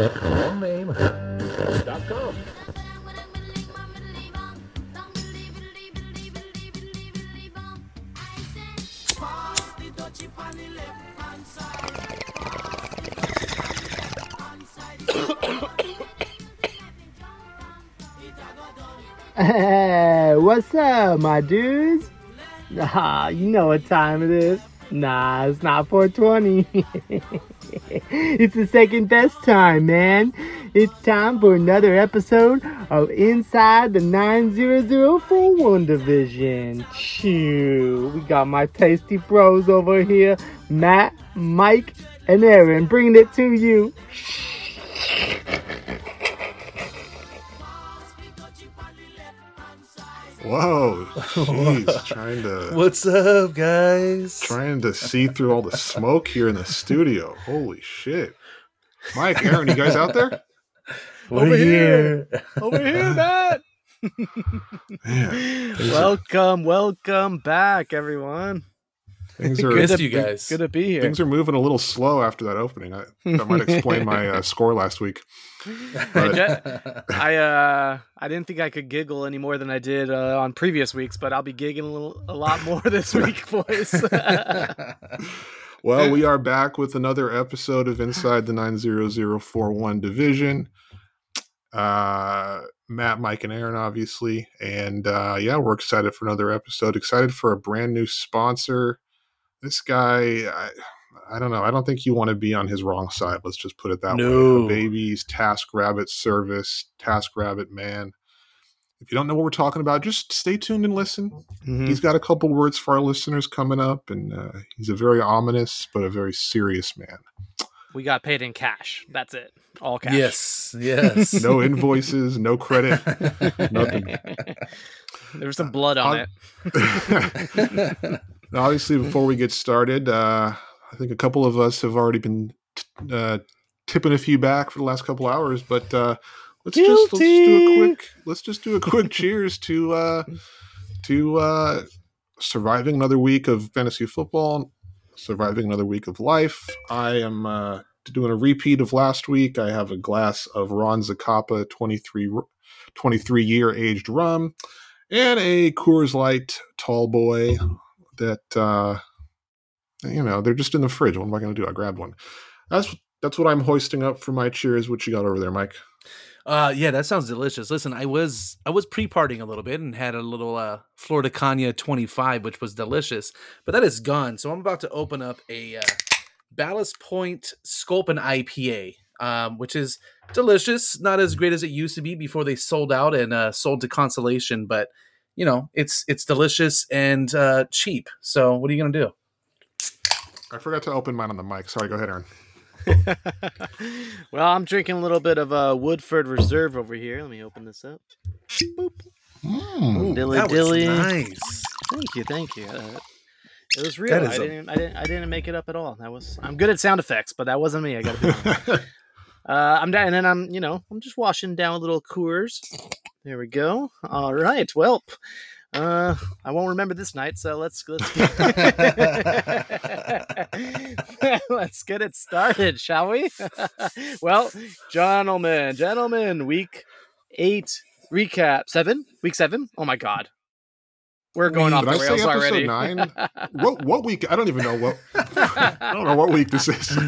Hey, what's up, my dudes? Ah, you know what time it is. Nah, it's not 420. it's the second best time, man. It's time for another episode of Inside the 90041 Division. Chew. We got my tasty bros over here, Matt, Mike, and Aaron, bringing it to you. Whoa, jeez, trying to What's up, guys? trying to see through all the smoke here in the studio. Holy shit, Mike, Aaron, you guys out there? We're Over here. Over here, Matt. Man, welcome, welcome back, everyone. things are Good Missed to you be- guys. Good to be here. things are moving a little slow after that opening. I, that might explain my uh, score last week. But I uh, I didn't think I could giggle any more than I did uh, on previous weeks, but I'll be giggling a, little, a lot more this week, boys. well, we are back with another episode of Inside the 90041 Division. Uh, Matt, Mike, and Aaron, obviously. And uh, yeah, we're excited for another episode. Excited for a brand new sponsor. This guy, I, I don't know. I don't think you want to be on his wrong side. Let's just put it that way. Babies, Task Rabbit Service, Task Rabbit Man. If you don't know what we're talking about, just stay tuned and listen. Mhm. He's got a couple words for our listeners coming up, and uh, he's a very ominous but a very serious man. We got paid in cash. That's it. All cash. yes, yes. No invoices, no credit, nothing. There was some blood on I'll- it. Obviously, before we get started, uh, I think a couple of us have already been t- uh, tipping a few back for the last couple hours, but uh, let's just let's do a quick let's just do a quick cheers to uh, to uh, surviving another week of fantasy football, surviving another week of life. I am uh, doing a repeat of last week. I have a glass of Ron Zacapa 23, 23 year aged rum and a Coors Light Tall Boy that uh, you know they're just in the fridge. What am I going to do? I grabbed one. That's that's what I'm hoisting up for my cheers. What you got over there, Mike? Uh, yeah, that sounds delicious. Listen, I was I was pre-partying a little bit and had a little uh, Flor de Caña 25, which was delicious, but that is gone. So I'm about to open up a uh, Ballast Point Sculpin IPA, um, which is delicious. Not as great as it used to be before they sold out and uh, sold to Constellation, but you know it's it's delicious and uh, cheap. So what are you gonna do? I forgot to open mine on the mic. Sorry, go ahead, Aaron. well, I'm drinking a little bit of uh, Woodford Reserve over here. Let me open this up. Boop. Mm. Dilly that dilly. was nice. Thank you, thank you. Uh, it was real. That I didn't, I didn't, I didn't make it up at all. That was. I'm good at sound effects, but that wasn't me. I got to be honest. Uh, I'm down, and then I'm, you know, I'm just washing down a little Coors. There we go. All right. Well, uh, I won't remember this night, so let's let's let's get it started, shall we? well, gentlemen, gentlemen, week eight recap seven, week seven. Oh my God, we're going off Did the I say rails episode already. nine? what what week? I don't even know what. I don't know what week this is.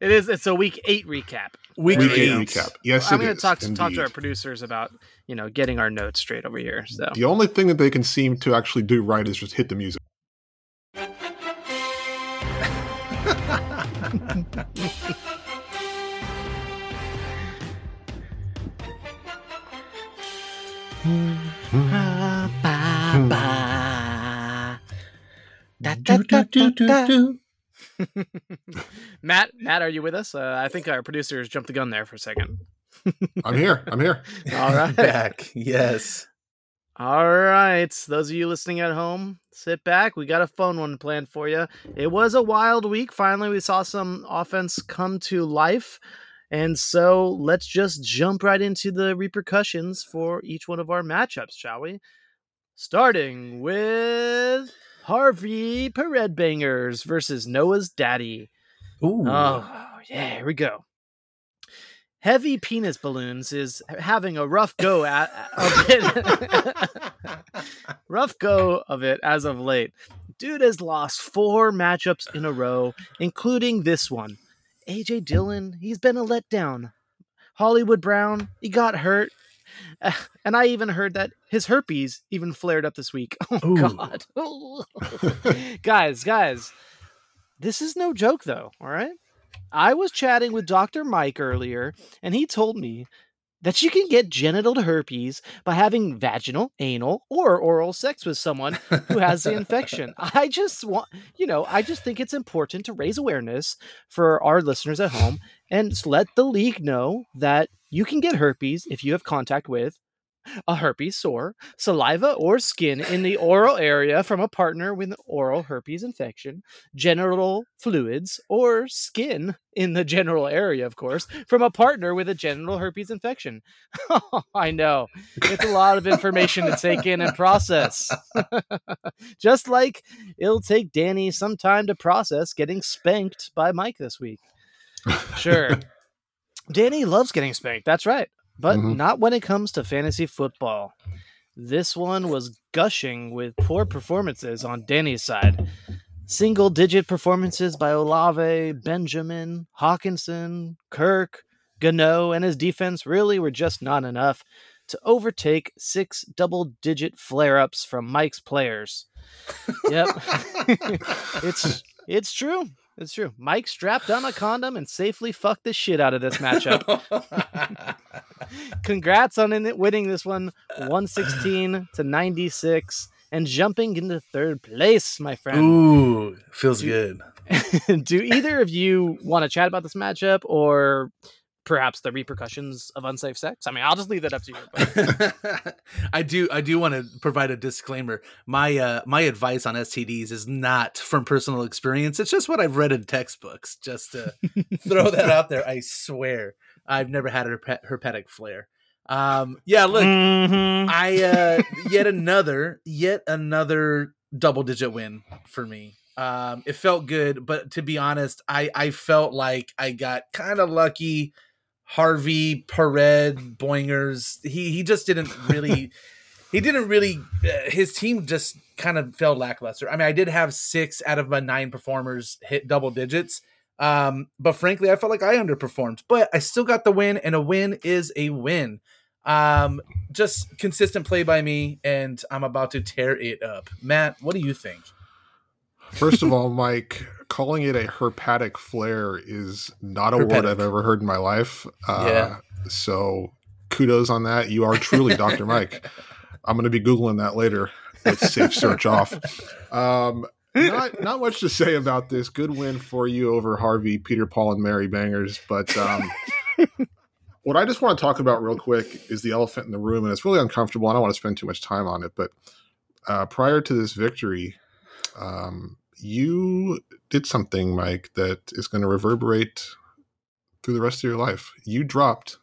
It is. It's a week eight recap. Week Week eight eight. recap. Yes, I'm going to talk to talk to our producers about you know getting our notes straight over here. So The only thing that they can seem to actually do right is just hit the music. Matt, Matt, are you with us? Uh, I think our producers jumped the gun there for a second. I'm here. I'm here. All right. back. Yes. All right. Those of you listening at home, sit back. We got a fun one planned for you. It was a wild week. Finally, we saw some offense come to life. And so let's just jump right into the repercussions for each one of our matchups, shall we? Starting with Harvey Pered Bangers versus Noah's Daddy. Ooh. Oh, yeah, here we go. Heavy penis balloons is having a rough go at of it. rough go of it as of late. Dude has lost four matchups in a row, including this one. AJ Dillon, he's been a letdown. Hollywood Brown, he got hurt. And I even heard that his herpes even flared up this week. Oh Ooh. god. guys, guys. This is no joke though, all right? I was chatting with Dr. Mike earlier and he told me that you can get genital herpes by having vaginal, anal, or oral sex with someone who has the infection. I just want, you know, I just think it's important to raise awareness for our listeners at home and let the league know that you can get herpes if you have contact with a herpes sore, saliva, or skin in the oral area from a partner with oral herpes infection, genital fluids, or skin in the genital area, of course, from a partner with a genital herpes infection. I know. It's a lot of information to take in and process. Just like it'll take Danny some time to process getting spanked by Mike this week. Sure. Danny loves getting spanked. That's right. But Mhm. not when it comes to fantasy football. This one was gushing with poor performances on Danny's side. Single digit performances by Olave, Benjamin, Hockenson, Kirk, Gano, and his defense really were just not enough to overtake six double digit flare ups from Mike's players. Yep. it's it's true. It's true. Mike strapped on a condom and safely fucked the shit out of this matchup. Congrats on in- winning this one 116 to 96 and jumping into third place, my friend. Ooh, feels Dude. good. Do either of you want to chat about this matchup or perhaps the repercussions of unsafe sex? I mean, I'll just leave that up to you. but- I do I do want to provide a disclaimer. My uh my advice on STDs is not from personal experience. It's just what I've read in textbooks. Just to throw that out there. I swear. I've never had a herpe- herpetic flare. Um yeah, look, Mhm. I uh yet another yet another double digit win for me. Um it felt good, but to be honest, I I felt like I got kind of lucky. Harvey, Pared, Boingers, he he just didn't really he didn't really uh, his team just kind of felt lackluster. I mean, I did have 6 out of my 9 performers hit double digits. Um but frankly, I felt like I underperformed, but I still got the win and a win is a win. Um just consistent play by me, and I'm about to tear it up. Matt, what do you think? First of all, Mike, calling it a herpatic flare is not a word I've ever heard in my life. Uh, Yeah. So kudos on that. You are truly Dr. Mike. I'm going to be Googling that later with safe search off. Um, not, not much to say about this. Good win for you over Harvey, Peter, Paul, and Mary Bangers. But um, what I just want to talk about real quick is the elephant in the room. And it's really uncomfortable. I don't want to spend too much time on it. But uh, prior to this victory, um, you did something, Mike, that is going to reverberate through the rest of your life. You dropped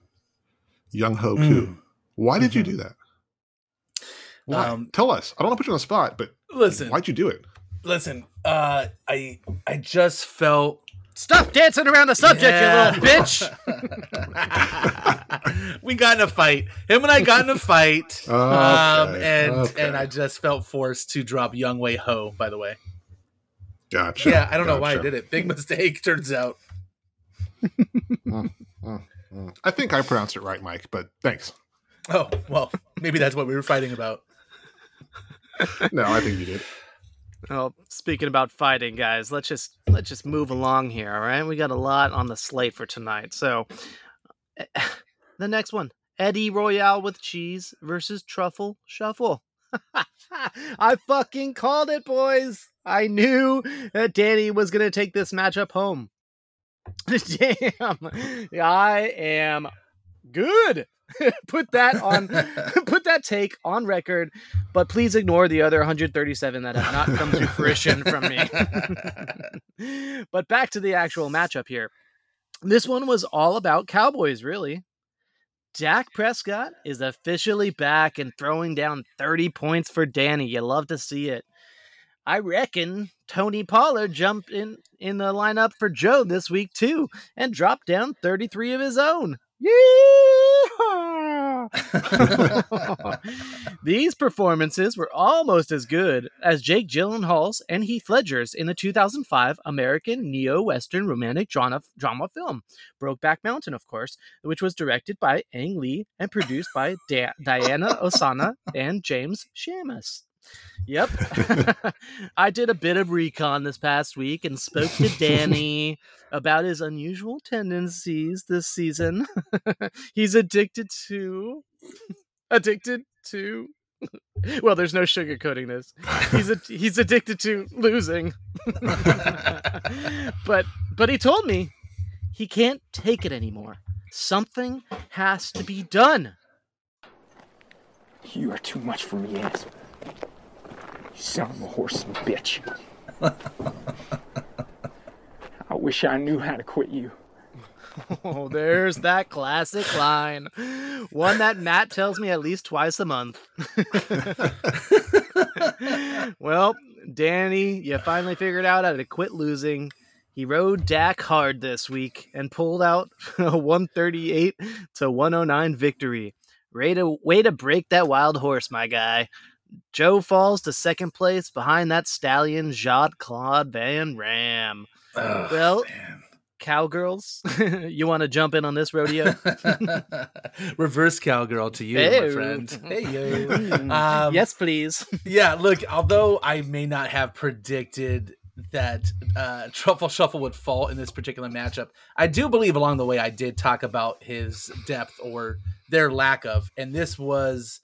Younghoe Koo. Mm. Why did you Mhm. do that? Why? Um, Tell us. I don't want to put you on the spot, but Listen, why'd you do it? listen. Uh, I I just felt Stop dancing around the subject, Yeah. you little bitch. we got in a fight. Him and I got in a fight. Okay, Um, and okay. and I just felt forced to drop Young Wei Ho. By the way, Gotcha. yeah, I don't know why I did it. Big mistake. Turns out. Mm. I think I pronounced it right, Mike, but thanks. Oh well, maybe that's what we were fighting about. No, I think you did. Well, speaking about fighting, guys, let's just let's just move along here. All right, we got a lot on the slate for tonight. So, the next one, Eddie Royale with cheese versus truffle shuffle. I fucking called it, boys. I knew that Danny was gonna take this matchup home. Damn, I am good. put that on put that take on record but please ignore the other 137 that have not come to fruition from me but back to the actual matchup here this one was all about cowboys really Dak Prescott is officially back and throwing down 30 points for Danny. You love to see it. I reckon Tony Pollard jumped in in the lineup for Joe this week too and dropped down 33 of his own. Yeah. These performances were almost as good as Jake Gyllenhaal's and Heath Ledger's in the 2005 American neo-western romantic drama, drama film Brokeback Mountain, of course, which was directed by Ang Lee and produced by da- Diana Ossana and James Schamus. Yep. I did a bit of recon this past week and spoke to Danny about his unusual tendencies this season. He's addicted to addicted to well, there's no sugarcoating this. He's a, he's addicted to losing. but but he told me he can't take it anymore. Something has to be done. You are too much for me, Aspen. You son of a horse bitch. I wish I knew how to quit you. Oh, there's that classic line. One that Matt tells me at least twice a month. well, Danny, you finally figured out how to quit losing. He rode Dak hard this week and pulled out a 138 to 109 victory. Way to, way to break that wild horse, my guy. Joe falls to second place behind that stallion, Jean Claude Van Ram. Oh, Well, man. Cowgirls, you want to jump in on this rodeo? Reverse cowgirl to you, my friend. Hey, yo. Um, yes, please. yeah, look, although I may not have predicted that uh, Truffle Shuffle would fall in this particular matchup, I do believe along the way I did talk about his depth or their lack of, and this was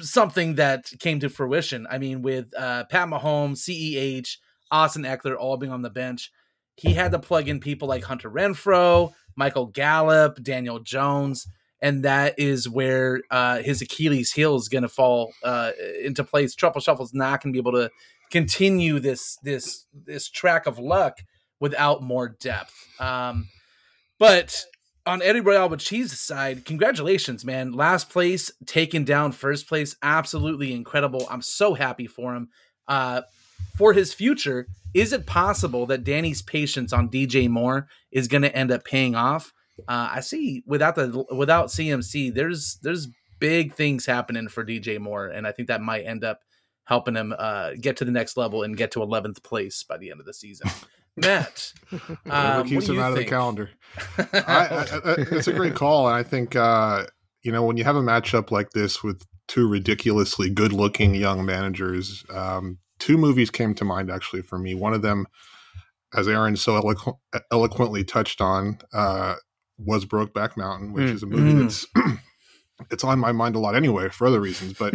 something that came to fruition. I mean, with uh, Pat Mahomes, CEH, Austin Ekeler all being on the bench, he had to plug in people like Hunter Renfrow, Michael Gallup, Daniel Jones, and that is where uh, his Achilles heel is going to fall uh, into place. Truffle Shuffle's not going to be able to continue this this this track of luck without more depth. Um, but on Eddie Royale Cheese side, congratulations, man! Last place, taken down first place, absolutely incredible. I'm so happy for him. Uh, for his future, is it possible that Danny's patience on DJ Moore is going to end up paying off? Uh, I see without the without CMC, there's there's big things happening for DJ Moore, and I think that might end up helping him uh, get to the next level and get to 11th place by the end of the season. Matt, um, keeps him out of the calendar. I, I, I, it's a great call, and I think uh, you know when you have a matchup like this with two ridiculously good-looking young managers. Um, two movies came to mind actually for me. One of them, as Aaron so eloqu- eloquently touched on, uh, was Brokeback Mountain, which Mm. is a movie Mm. that's. It's on my mind a lot anyway for other reasons, but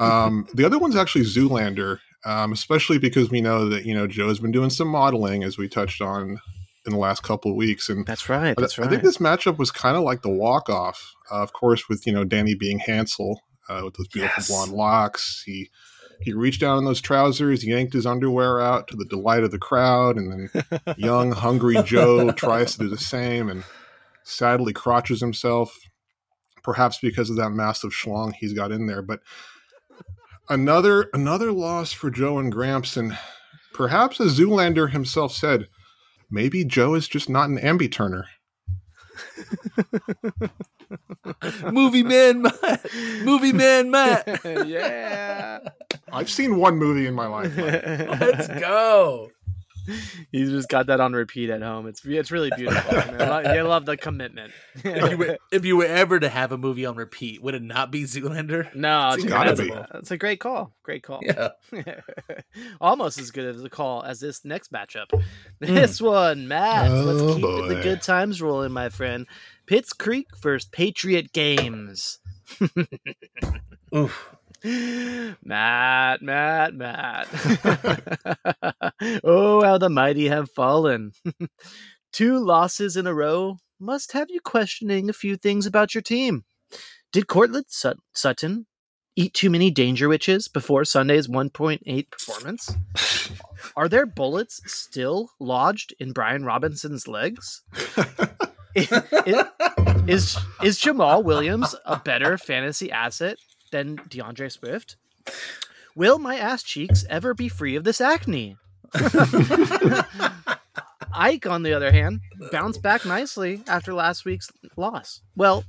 um, the other one's actually Zoolander, um, especially because we know that you know Joe's been doing some modeling as we touched on in the last couple of weeks, and That's right. That's I right. think this matchup was kind of like the walk off. Uh, of course, with you know Danny being Hansel uh, with those beautiful Yes. blonde locks, he he reached down in those trousers, yanked his underwear out to the delight of the crowd, and then young hungry Joe tries to do the same and sadly crotches himself, perhaps because of that massive schlong he's got in there. But another another loss for Joe and Gramps, and perhaps as Zoolander himself said, maybe Joe is just not an ambi-turner. movie man Matt. Movie man Matt. yeah. I've seen one movie in my life. Mike. Let's go. He's just got that on repeat at home. It's it's really beautiful. I love, love the commitment. If you, were, if you were ever to have a movie on repeat, would it not be Zoolander? no, It's dude, gotta that's, be. a, that's a great call. Great call. Yeah. Almost as good as a call as this next matchup. Hmm. This one, Matt. let's Oh, keep the good times rolling, my friend. Pitts Creek versus Patriot Games. Oof. Matt, Matt, Matt. oh, how the mighty have fallen. Two losses in a row must have you questioning a few things about your team. Did Courtland Sut- Sutton eat too many danger witches before Sunday's 1.8 performance? Are there bullets still lodged in Brian Robinson's legs? Is is Jamaal Williams a better fantasy asset than DeAndre Swift? Will my ass cheeks ever be free of this acne? Ike, on the other hand, bounced back nicely after last week's loss. Well,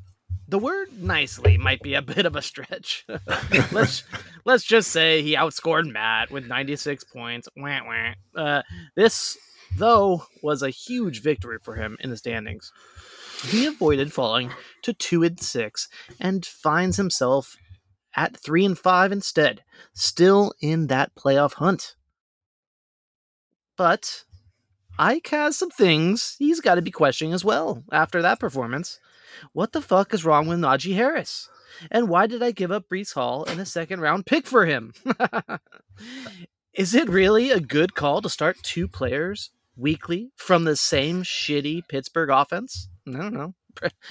the word nicely might be a bit of a stretch. let's let's just say he outscored Matt with 96 points. Wah, wah. Uh, this, though, was a huge victory for him in the standings. He avoided falling to two and six and finds himself at three and five instead, still in that playoff hunt. But Ike has some things he's got to be questioning as well after that performance. What the fuck is wrong with Najee Harris? And why did I give up Breece Hall and a second round pick for him? is it really a good call to start two players weekly from the same shitty Pittsburgh offense? I don't know.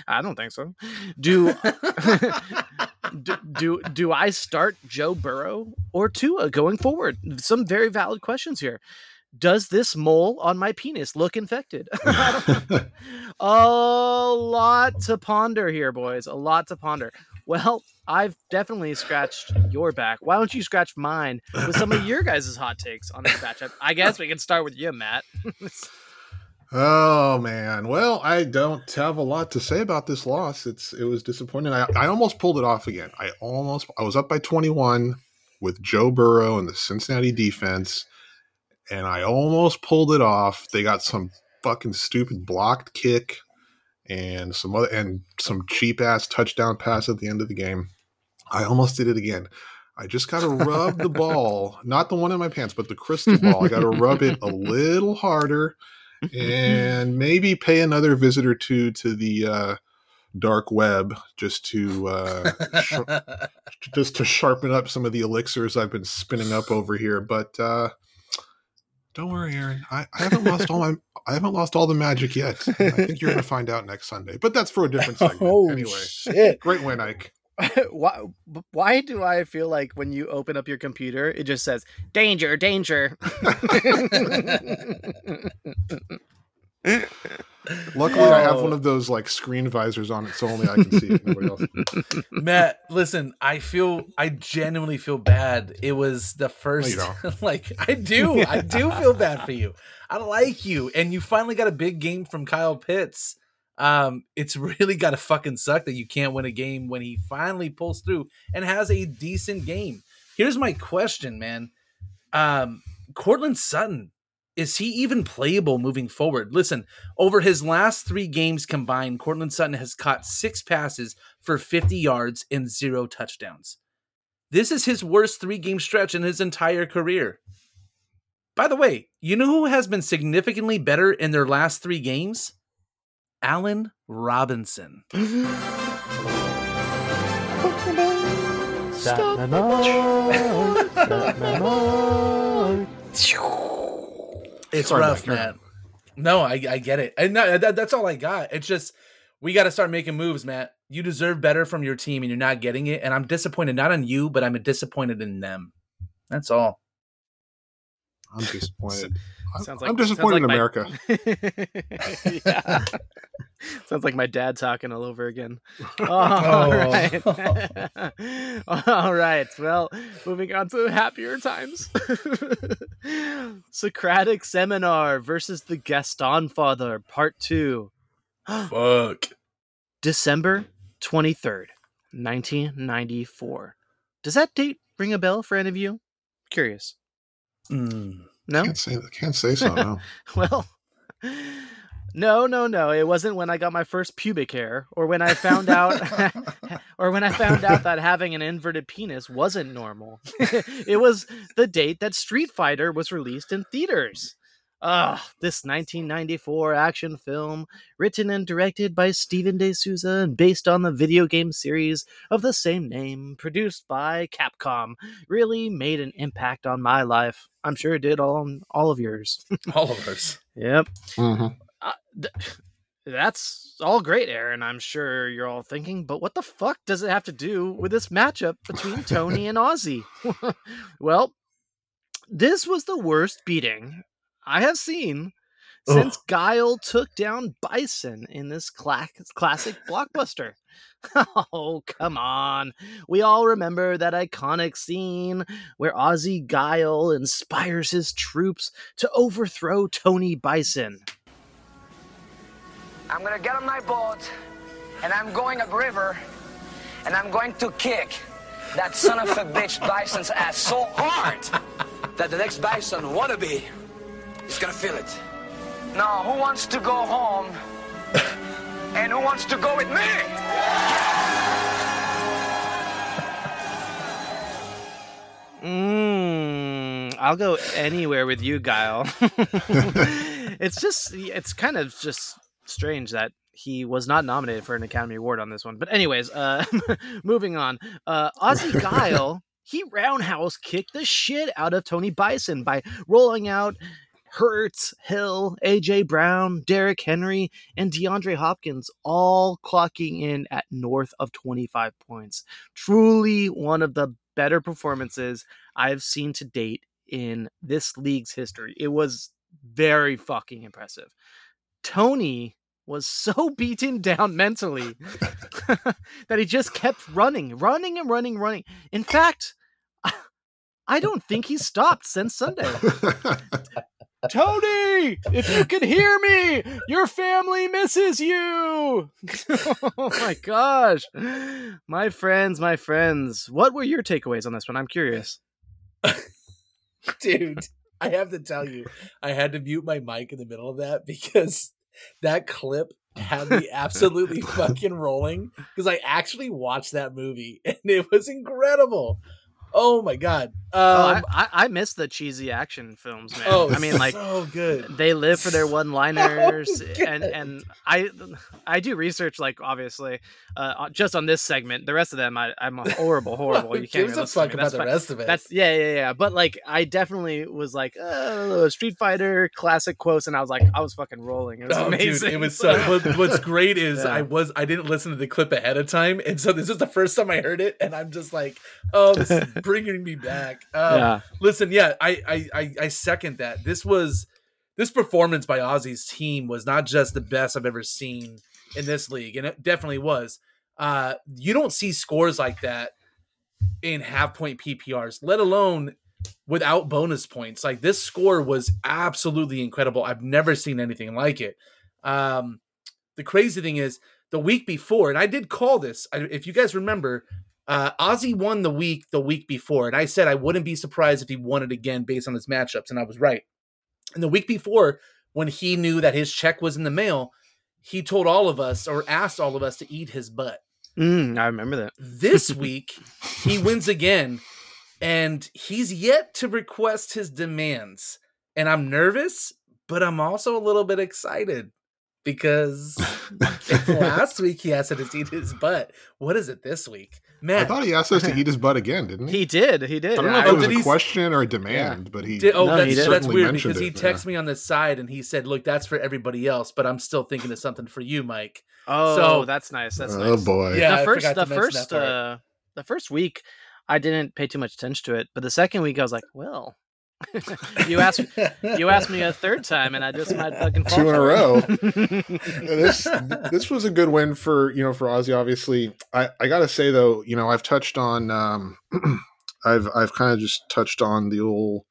I don't think so. Do do, do do I start Joe Burrow or Tua going forward? Some very valid questions here. Does this mole on my penis look infected? a lot to ponder here, boys. A lot to ponder. Well, I've definitely scratched your back. Why don't you scratch mine with some of your guys' hot takes on this matchup? I guess we can start with you, Matt. Oh man. Well, I don't have a lot to say about this loss. It's it was disappointing. I, I almost pulled it off again. I almost I was up by 21 with Joe Burrow and the Cincinnati defense, and I almost pulled it off. They got some fucking stupid blocked kick and some other and some cheap ass touchdown pass at the end of the game. I almost did it again. I just got to rub the ball, not the one in my pants, but the crystal ball. I got to rub it a little harder and maybe pay another visit or two to the uh, dark web just to uh, sh- just to sharpen up some of the elixirs I've been spinning up over here. But uh, don't worry, Aaron. I, I haven't lost all my I haven't lost all the magic yet. I think you're going to find out next Sunday. But that's for a different segment. Oh, anyway, shit. great win, Ike. why why do I feel like when you open up your computer it just says danger danger Luckily, I have one of those like screen visors on it, so only I can see it. Nobody else. Matt, listen, I feel I genuinely feel bad. It was the first don't. like I do. I do feel bad for you. I like you. And you finally got a big game from Kyle Pitts. Um, it's really gotta fucking suck that you can't win a game when he finally pulls through and has a decent game. Here's my question, man. Um, Courtland Sutton, is he even playable moving forward? Listen, over his last three games combined, Courtland Sutton has caught six passes for 50 yards and zero touchdowns. This is his worst three game stretch in his entire career. By the way, you know who has been significantly better in their last three games? Allen Robinson. Stop my mind, stop my mind. It's Sorry, rough, man. No, I, I get it. And no, that, that's all I got. It's just we got to start making moves, Matt. You deserve better from your team, and you're not getting it. And I'm disappointed not on you, but I'm disappointed in them. That's all. I'm disappointed. I'm, Sounds like- I'm disappointed like in my- America. yeah. Sounds like my dad talking all over again. Oh. All right. all right. Well, moving on to happier times. Socratic Seminar versus the Gaston Father, Part 2. Fuck. December 23rd, 1994. Does that date ring a bell for any of you? Curious. Mm. No? Can't say can't say so. No. Well, no, no, no. It wasn't when I got my first pubic hair, or when I found out, or when I found out that having an inverted penis wasn't normal. it was the date that Street Fighter was released in theaters. Ah, this 1994 action film, written and directed by Steven De Souza and based on the video game series of the same name, produced by Capcom, really made an impact on my life. I'm sure it did on all of yours. All of us. Yep. Mhm. Uh, th- that's all great, Aaron. I'm sure you're all thinking, but what the fuck does it have to do with this matchup between Tony and Ozzy? well, this was the worst beating I have seen since Guile took down Bison in this cla- classic blockbuster. oh, come on. We all remember that iconic scene where Ozzy Guile inspires his troops to overthrow Tony Bison. I'm gonna get on my boat and I'm going upriver, and I'm going to kick that son of a bitch Bison's ass so hard that the next Bison wannabe is gonna feel it. Now, who wants to go home? and who wants to go with me? Mm, I'll go anywhere with you, Guile. it's just, it's kind of just strange that he was not nominated for an Academy Award on this one. But anyways, uh, moving on. Uh, Ozzy Guile, he roundhouse kicked the shit out of Tony Bison by rolling out Hurts, Hill, AJ Brown, Derrick Henry, and DeAndre Hopkins all clocking in at north of 25 points. Truly one of the better performances I've seen to date in this league's history. It was very fucking impressive. Tony was so beaten down mentally that he just kept running, running and running, running. In fact, I don't think he stopped since Sunday. Tony, if you can hear me, your family misses you. oh my gosh. My friends, my friends. What were your takeaways on this one? I'm curious. Dude, I have to tell you, I had to mute my mic in the middle of that because that clip had me absolutely fucking rolling because I actually watched that movie and it was incredible. Oh my god! Um, oh, I, I, I miss the cheesy action films, man. oh, I mean, like so good. they live for their one-liners, So and and I I do research like obviously uh, just on this segment. The rest of them, I, I'm horrible, horrible. You can't even a listen fuck about the rest of it. That's yeah, yeah, yeah. But like, I definitely was like, uh, Street Fighter classic quotes, and I was like, I was fucking rolling. It was Oh, amazing. Dude, it was so. What, what's great is Yeah. I was I didn't listen to the clip ahead of time, and so this is the first time I heard it, and I'm just like, oh, this is bringing me back. Um, yeah. Listen, yeah, I, I I I second that. This was this performance by Ozzy's team was not just the best I've ever seen in this league, and it definitely was. Uh, you don't see scores like that in half point PPRs, let alone without bonus points. Like this score was absolutely incredible. I've never seen anything like it. Um, the crazy thing is the week before, and I did call this. I, if you guys remember, uh, Ozzy won the week the week before, and I said I wouldn't be surprised if he won it again based on his matchups, and I was right. And the week before, when he knew that his check was in the mail, he told all of us or asked all of us to eat his butt. Mm, I remember that. This week, he wins again, and he's yet to request his demands. And I'm nervous, but I'm also a little bit excited because last week he asked us to eat his butt, what is it this week? I thought he asked us to eat his butt again, didn't he? He did. He did. I don't know if I- it was a he question or a demand, but he. Did- oh, No, he that's, did. that's weird mentioned because he it, texted yeah. me on the side and he said, "Look, that's for everybody else, but I'm still thinking of something for you, Mike." oh, So- that's nice. That's nice. oh nice. boy! Yeah, the first the first uh the first week I didn't pay too much attention to it, but the second week I was like, well, you asked you asked me a third time, and I just might fucking fall Two in a row. this this was a good win for you know for Ozzy. Obviously, I I gotta say though, you know I've touched on um, I've I've kind of just touched on the old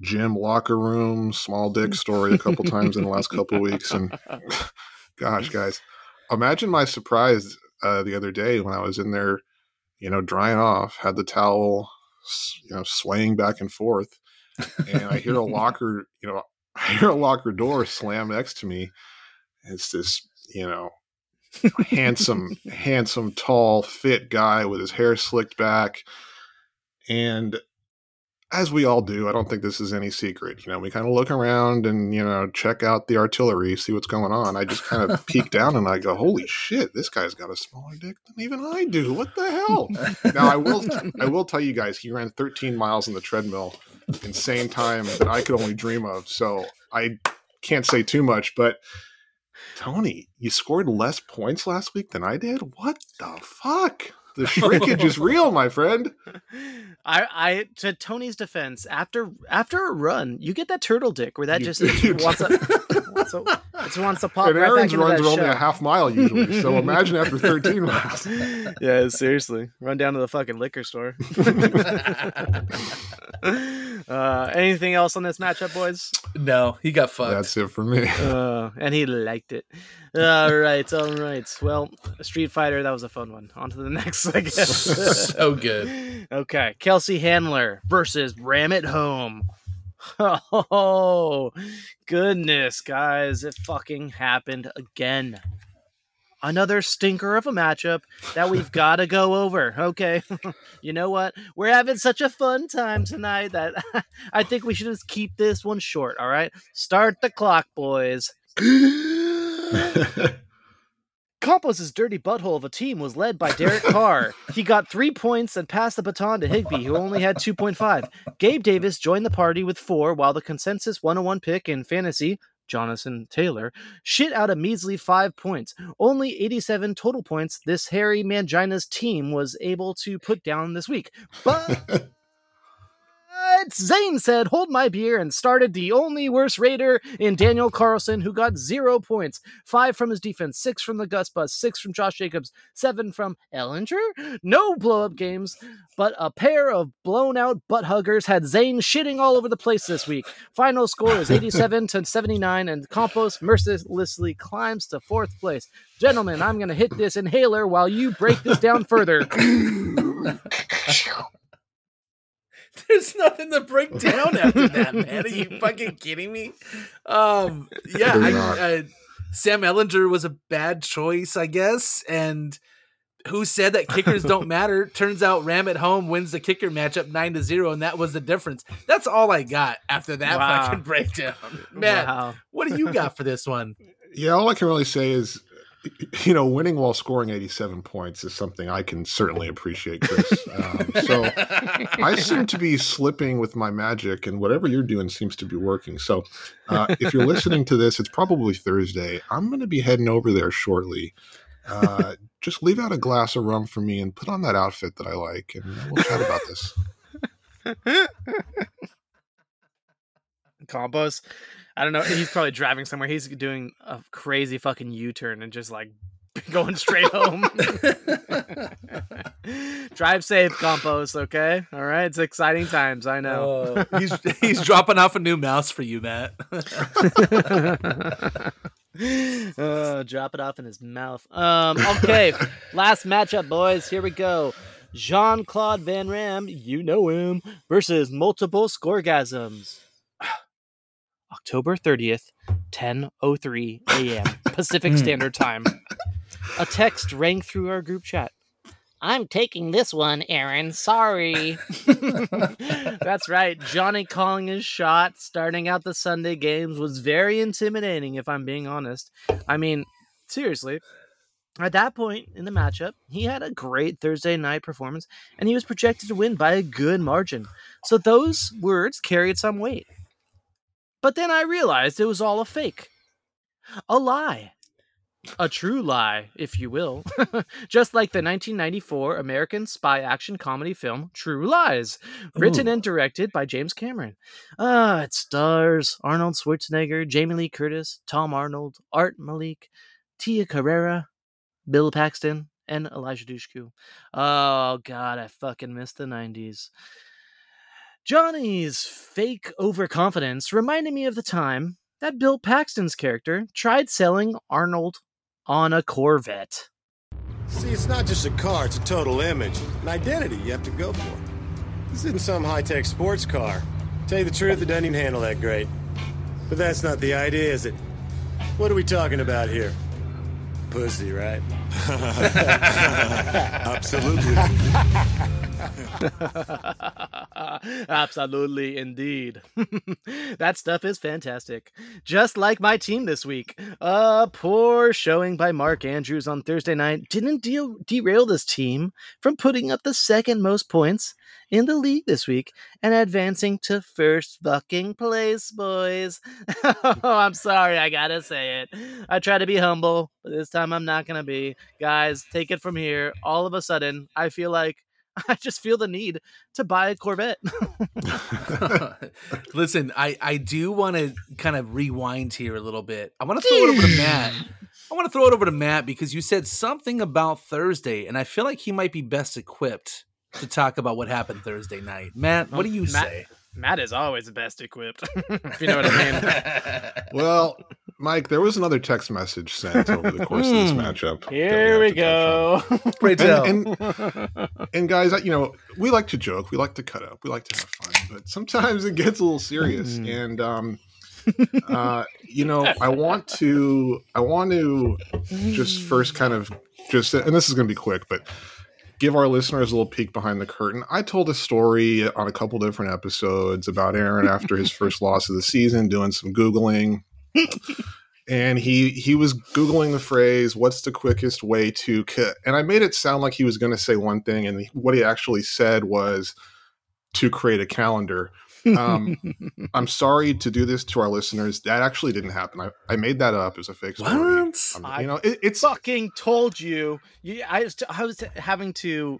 gym locker room small dick story a couple times in the last couple of weeks, and gosh, guys, imagine my surprise uh, the other day when I was in there, you know, drying off, had the towel, you know, swaying back and forth, and I hear a locker, you know, I hear a locker door slam next to me. It's this, you know, handsome, handsome, tall, fit guy with his hair slicked back. And as we all do, I don't think this is any secret. You know, we kind of look around and, you know, check out the artillery, see what's going on. I just kind of peek down and I go, holy shit, this guy's got a smaller dick than even I do. What the hell? Now I will I will tell you guys, he ran 13 miles on the treadmill, insane time that I could only dream of. So I can't say too much, but Tony, you scored less points last week than I did. What the fuck? The shrinkage is real, my friend. I, I, to Tony's defense, after after a run, you get that turtle dick where that You- just you wants to, wants to, it just wants to pop and right back Aaron's runs that are only a half mile usually. So imagine after 13 miles. yeah, seriously. Run down to the fucking liquor store. Uh, anything else on this matchup, boys? No, he got fucked. That's it for me. Uh, and he liked it. All right, all right. Well, Street Fighter, that was a fun one. On to the next, I guess. so good. Okay, Kelsey Handler versus Ram It Home. Oh, goodness, guys. It fucking happened again. Another stinker of a matchup that we've got to go over. Okay. you know what? We're having such a fun time tonight that I think we should just keep this one short. All right. Start the clock, boys. Campos' dirty butthole of a team was led by Derek Carr. he got three points and passed the baton to Higbee, who only had 2.5. Gabe Davis joined the party with four, while the consensus 101 pick in fantasy, Jonathan Taylor, shit out a measly five points. Only 87 total points this Harry Mangina's team was able to put down this week. But. Zane said, Hold my beer, and started the only worst Raider in Daniel Carlson, who got zero points. Five from his defense, six from the Gus Bus, six from Josh Jacobs, seven from Ehlinger. No blow up games, but a pair of blown out butt huggers had Zane shitting all over the place this week. Final score is 87 to 79, and Campos mercilessly climbs to fourth place. Gentlemen, I'm going to hit this inhaler while you break this down further. There's nothing to break down after that, man. Are you fucking kidding me? Um, yeah, I, uh, Sam Ehlinger was a bad choice, I guess. And who said that kickers don't matter? Turns out Ram at home wins the kicker matchup nine to zero, and that was the difference. That's all I got after that Wow. fucking breakdown. Man, Wow. what do you got for this one? Yeah, all I can really say is, you know, winning while scoring 87 points is something I can certainly appreciate, Chris. Um, so I seem to be slipping with my magic, and whatever you're doing seems to be working. So uh, if you're listening to this, it's probably Thursday. I'm going to be heading over there shortly. Uh, just leave out a glass of rum for me and put on that outfit that I like, and we'll chat about this. Campos. I don't know. He's probably driving somewhere. He's doing a crazy fucking U turn and just like going straight home. Drive safe, Compost. Okay. All right. It's exciting times. I know. Oh, he's he's dropping off a new mouse for you, Matt. uh, drop it off in his mouth. Um, okay, last matchup, boys. Here we go. Jean Claude Van Ram, you know him, versus multiple scoregasms. October 30th, 10:03 a.m. Pacific hmm. Standard Time. A text rang through our group chat. I'm taking this one, Aaron. Sorry. That's right. Johnny calling his shot, starting out the Sunday games was very intimidating, if I'm being honest. I mean, seriously. At that point in the matchup, he had a great Thursday night performance and he was projected to win by a good margin. So those words carried some weight. But then I realized it was all a fake. A lie. A true lie, if you will. Just like the 1994 American spy action comedy film True Lies, written and directed by James Cameron. Ah, it stars Arnold Schwarzenegger, Jamie Lee Curtis, Tom Arnold, Art Malik, Tia Carrere, Bill Paxton, and Eliza Dushku. Oh god, I fucking miss the 90s. Johnny's fake overconfidence reminded me of the time that Bill Paxton's character tried selling Arnold on a Corvette. See, it's not just a car, it's a total image, an identity you have to go for. This isn't some high tech sports car. Tell you the truth, it doesn't even handle that great. But that's not the idea, is it? What are we talking about here? Pussy, right? Absolutely. Absolutely, indeed. that stuff is fantastic. Just like my team this week. A poor showing by Mark Andrews on Thursday night didn't deal, derail this team from putting up the second most points in the league this week and advancing to first fucking place, boys. oh, I'm sorry, I gotta say it. I try to be humble, but this time I'm not gonna be. Guys, take it from here. All of a sudden, I feel like I just feel the need to buy a Corvette. Listen, I I do want to kind of rewind here a little bit. I want to throw it over to Matt. I want to throw it over to Matt because you said something about Thursday, and I feel like he might be best equipped to talk about what happened Thursday night. Matt, what do you Matt- say? Matt is always the best equipped. if you know what I mean. Well, Mike, there was another text message sent over the course of this Hmm. matchup. Here have we to touch on. go. Pray tell. And, and, and guys, you know, we like to joke, we like to cut up, we like to have fun, but sometimes it gets a little serious. And um, uh, you know, I want to, I want to just first kind of just, and this is going to be quick, but give our listeners a little peek behind the curtain. I told a story on a couple different episodes about Aaron after his first loss of the season, doing some googling. And he he was googling the phrase "What's the quickest way to?" Ki-? And I made it sound like he was going to say one thing, and what he actually said was to create a calendar. Um, I'm sorry to do this to our listeners. That actually didn't happen. I, I made that up as a fake story. What? Um, you know, it, it's fucking told you. you I was I was having to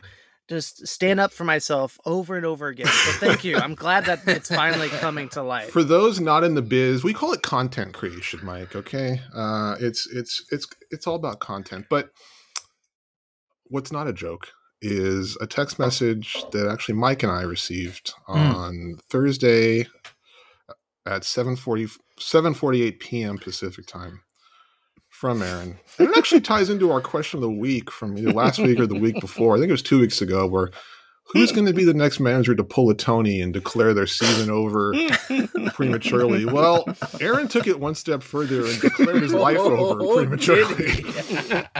just stand up for myself over and over again. So thank you. I'm glad that it's finally coming to light. for those not in the biz. We call it content creation, Mike. Okay, uh, it's it's it's it's all about content. But what's not a joke is a text message that actually Mike and I received hmm. on Thursday at 7:40 7:48 p.m. Pacific time from Aaron. And it actually ties into our question of the week from either last week or the week before. I think it was 2 weeks ago where who's going to be the next manager to pull a Tony and declare their season over prematurely? Well, Aaron took it one step further and declared his life over Oh, prematurely.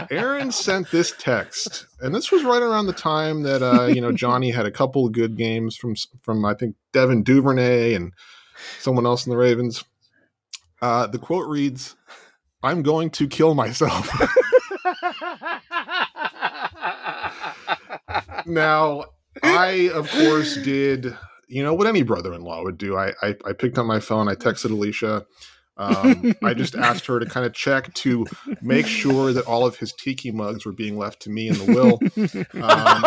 Aaron sent this text, and this was right around the time that uh, you know Johnny had a couple of good games from from I think Devin Duvernay and someone else in the Ravens. Uh, the quote reads, "I'm going to kill myself." now, I of course did you know what any brother-in-law would do. I I, I picked up my phone, I texted Alicia. Um, I just asked her to kind of check to make sure that all of his tiki mugs were being left to me in the will. Um,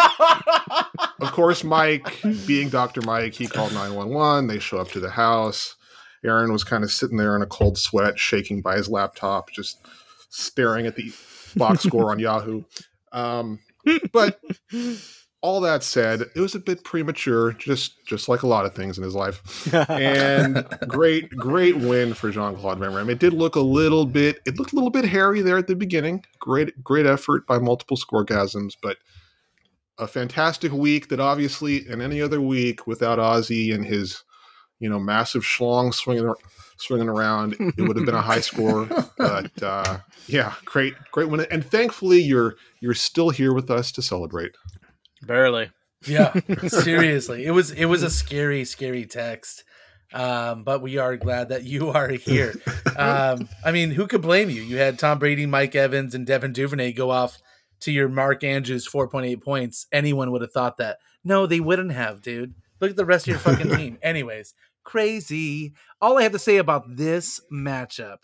of course, Mike, being Dr. Mike, he called 911. They show up to the house. Aaron was kind of sitting there in a cold sweat, shaking by his laptop, just staring at the box score on Yahoo. Um, but all that said, it was a bit premature, just just like a lot of things in his life. And great, great win for Jean Claude Van Damme. It did look a little bit, it looked a little bit hairy there at the beginning. Great, great effort by multiple scoregasms, but a fantastic week that obviously in any other week without Ozzy and his, you know, massive schlong swinging swinging around, it would have been a high score. But uh, yeah, great, great win. And thankfully, you're you're still here with us to celebrate. Barely. Yeah, seriously, it was it was a scary, scary text. Um, but we are glad that you are here. Um, I mean, who could blame you? You had Tom Brady, Mike Evans, and Devin Duvernay go off to your Mark Andrews 4.8 points. Anyone would have thought that. No, they wouldn't have, dude. Look at the rest of your fucking team. Anyways, crazy. All I have to say about this matchup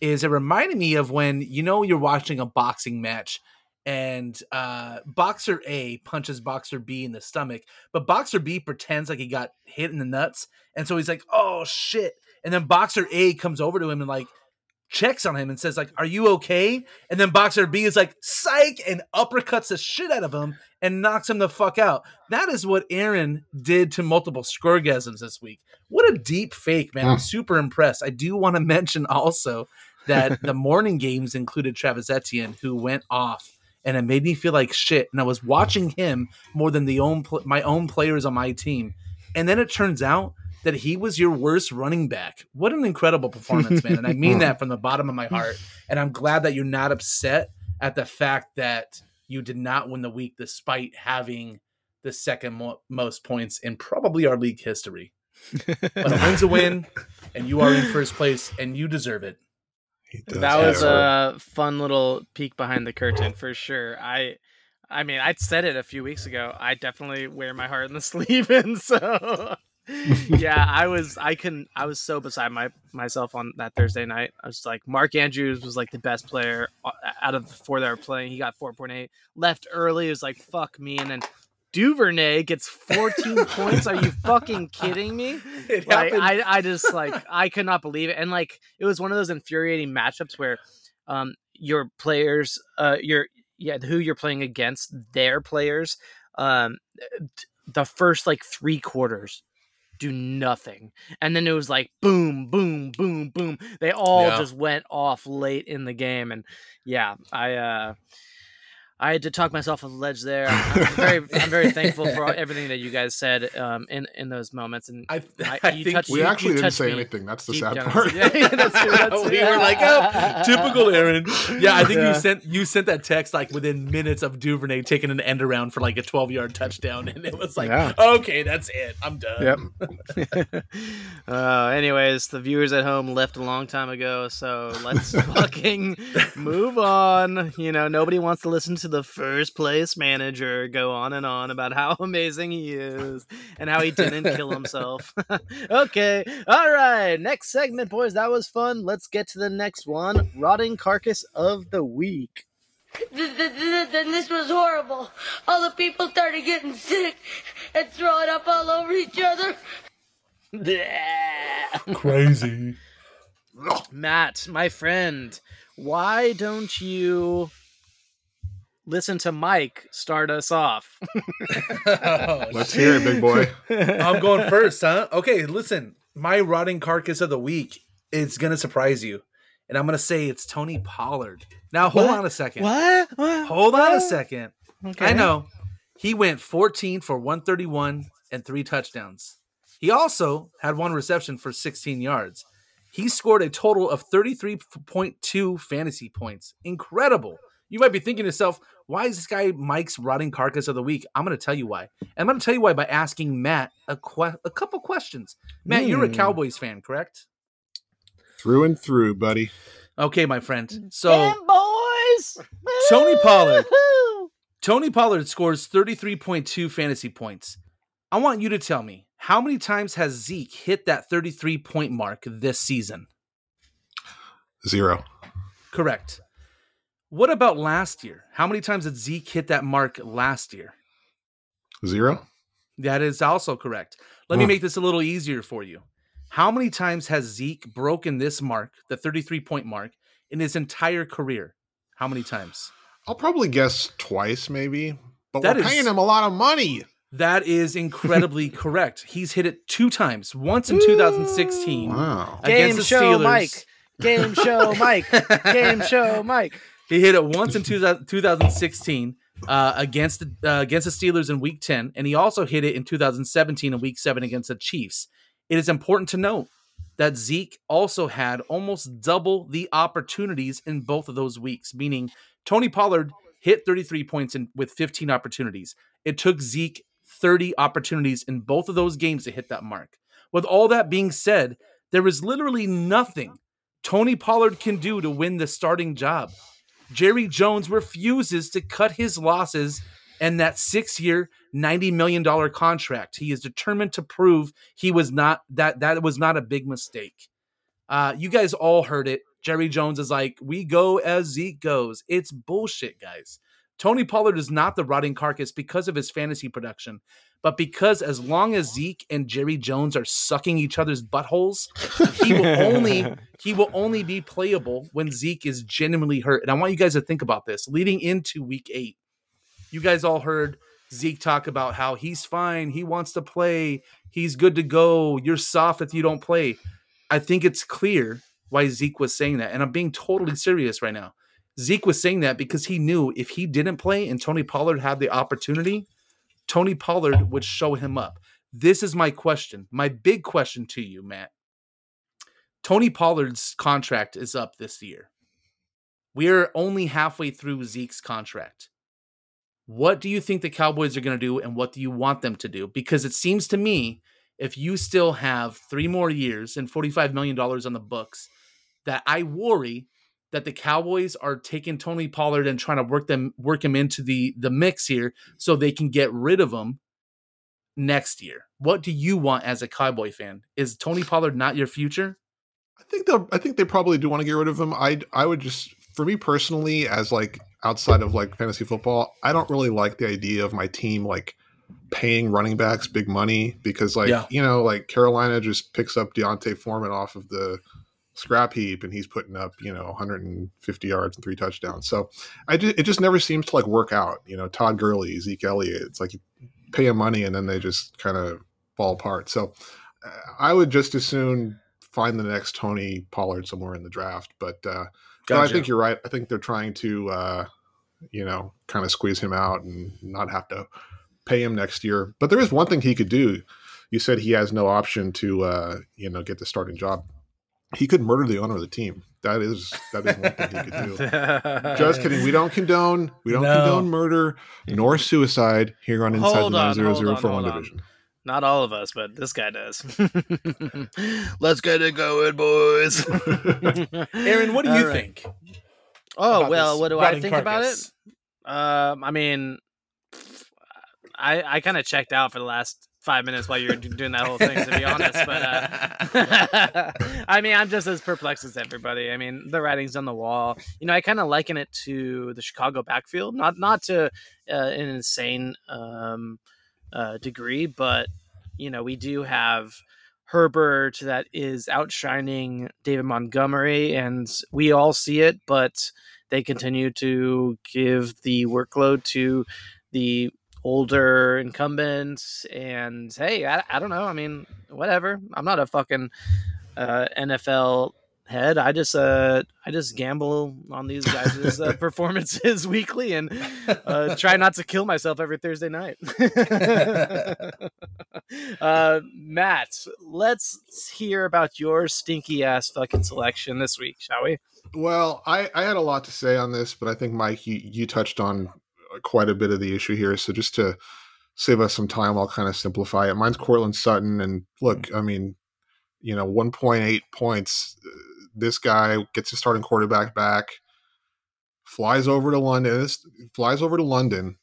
is it reminded me of when you know you're watching a boxing match and uh boxer A punches boxer B in the stomach, but boxer B pretends like he got hit in the nuts, and so he's like, "Oh shit!" And then boxer A comes over to him and like checks on him and says like, "Are you okay?" And then boxer B is like, "Psych!" and uppercuts the shit out of him and knocks him the fuck out. That is what Aaron did to multiple scoregasms this week. What a deep fake, man! I'm super impressed. I do want to mention also that the morning games included Travis Etienne, who went off and it made me feel like shit. And I was watching him more than the own pl- my own players on my team. And then it turns out that he was your worst running back. What an incredible performance, man! And I mean that from the bottom of my heart. And I'm glad that you're not upset at the fact that you did not win the week despite having the second mo- most points in probably our league history. But a win's a win, and you are in first place, and you deserve it. That was a fun little peek behind the curtain for sure. I I mean, I said it a few weeks ago. I definitely wear my heart in the sleeve and so yeah, I was I couldn't I was so beside my myself on that Thursday night. I was like Mark Andrews was like the best player uh, out of the four that were playing. He got 4.8. Left early, it was like fuck me and then Duvernay gets 14 points. Are you fucking kidding me? It like happened. I, I just like I could not believe it, and like it was one of those infuriating matchups where, um, your players, uh, your yeah, who you're playing against, their players, um, the first like three quarters, do nothing. And then it was like boom, boom, boom, boom. They all Yeah. just went off late in the game. And yeah, I uh I had to talk myself off the ledge there. I'm very, I'm very thankful for all- everything that you guys said um, in in those moments. And I, I- I you think touched- We you- actually you didn't touched say anything. That's the sad down. part. Yeah, yeah, that's true, that's true. we were like, oh, typical Aaron. Yeah, I think Yeah. you sent you sent that text like within minutes of Duvernay taking an end around for like a 12 yard touchdown, and it was like, Yeah. okay, that's it. I'm done. Yep. uh, anyways, the viewers at home left a long time ago, so let's fucking move on. You know, nobody wants to listen to the first place manager go on and on about how amazing he is and how he didn't kill himself. okay, all right. Next segment, boys. That was fun. Let's get to the next one. Rotting carcass of the week. Th- th- th- Then this was horrible. All the people started getting sick and throwing up all over each other. Crazy. Matt, my friend, why don't you listen to Mike start us off? Let's hear it, big boy. I'm going first, huh? Okay, listen. My rotting carcass of the week is gonna surprise you, and I'm gonna say it's Tony Pollard. Now, hold What? on a second. What? What? Hold on a second. Okay. I know. He went 14 for 131 and three touchdowns. He also had one reception for 16 yards. He scored a total of 33.2 fantasy points. Incredible. You might be thinking to yourself, why is this guy Mike's rotting carcass of the week? I'm going to tell you why. I'm going to tell you why by asking Matt a, que- a couple questions. Matt, you're a Hmm. Cowboys fan, correct? Through and through, buddy. Okay, my friend. So. Damn boys! Tony Pollard. Tony Pollard scores 33.2 fantasy points. I want you to tell me how many times has Zeke hit that 33 point mark this season? Zero. Correct. What about last year? How many times did Zeke hit that mark last year? Zero. That is also correct. Let me Hmm. make this a little easier for you. How many times has Zeke broken this mark, the 33 point mark, in his entire career? How many times? I'll probably guess twice, maybe. But That we're is- paying him a lot of money. That is incredibly correct. He's hit it two times. Once in 2016 Wow. against Game the show, Steelers. Mike. Game show, Mike. Game show, Mike. He hit it once in 2000 2016 uh, against the uh, against the Steelers in Week 10, and he also hit it in 2017 in Week 7 against the Chiefs. It is important to note that Zeke also had almost double the opportunities in both of those weeks, meaning Tony Pollard hit 33 points in, with 15 opportunities. It took Zeke 30 opportunities in both of those games to hit that mark. With all that being said, there is literally nothing Tony Pollard can do to win the starting job. Jerry Jones refuses to cut his losses and that six year, $90 million contract. He is determined to prove he was not that that was not a big mistake. Uh, you guys all heard it. Jerry Jones is like, we go as Zeke goes. It's bullshit, guys. Tony Pollard is not the rotting carcass because of his fantasy production, but because as long as Zeke and Jerry Jones are sucking each other's buttholes, he will only he will only be playable when Zeke is genuinely hurt. And I want you guys to think about this leading into week eight. You guys all heard Zeke talk about how he's fine, he wants to play, he's good to go, you're soft if you don't play. I think it's clear why Zeke was saying that. And I'm being totally serious right now. Zeke was saying that because he knew if he didn't play and Tony Pollard had the opportunity, Tony Pollard would show him up. This is my question, my big question to you, Matt. Tony Pollard's contract is up this year. We're only halfway through Zeke's contract. What do you think the Cowboys are going to do and what do you want them to do? Because it seems to me if you still have three more years and $45 million on the books, that I worry that the Cowboys are taking Tony Pollard and trying to work them work him into the the mix here so they can get rid of him next year. What do you want as a Cowboy fan? Is Tony Pollard not your future? I think they'll I think they probably do want to get rid of him. I I would just for me personally as like outside of like fantasy football, I don't really like the idea of my team like paying running backs big money because like Yeah. you know like Carolina just picks up D'Onta Foreman off of the scrap heap and he's putting up you know 150 yards and three touchdowns. So I just, it just never seems to like work out. You know Todd Gurley, Zeke Elliott. It's like you pay him money and then they just kind of fall apart. So I would just as soon find the next Tony Pollard somewhere in the draft. But uh, no, I think you're right. I think they're trying to, uh, you know, kind of squeeze him out and not have to pay him next year. But there is one thing he could do. You said he has no option to, uh, you know, get the starting job. He could murder the owner of the team. That is that is one thing he could do. Just kidding. We don't condone we don't No. condone murder nor suicide here on Inside Hold the on, hold on, 9041 on. division. Not all of us, but this guy does. Let's get it going, boys. Aaron, what do you All right. think? Oh well, what do I rotting think about it? carcass? Um, I mean, I I kind of checked out for the last five minutes while you're doing that whole thing, to be honest. But uh, I mean, I'm just as perplexed as everybody. I mean, the writing's on the wall. You know, I kind of liken it to the Chicago backfield, not not to uh, an insane um, uh, degree, but you know, we do have. Herbert that is outshining David Montgomery, and we all see it, but they continue to give the workload to the older incumbents. And hey, I, I don't know. I mean, whatever. I'm not a fucking uh, NFL head. I just uh, I just gamble on these guys' uh, performances weekly and uh, try not to kill myself every Thursday night. uh, Matt, let's hear about your stinky ass fucking selection this week, shall we? Well, I, I had a lot to say on this, but I think Mike, you, you touched on quite a bit of the issue here. So just to save us some time, I'll kind of simplify it. Mine's Courtland Sutton, and look, I mean, you know, 1.8 points. uh, This guy gets a starting quarterback back, flies over to London, this, flies over to London,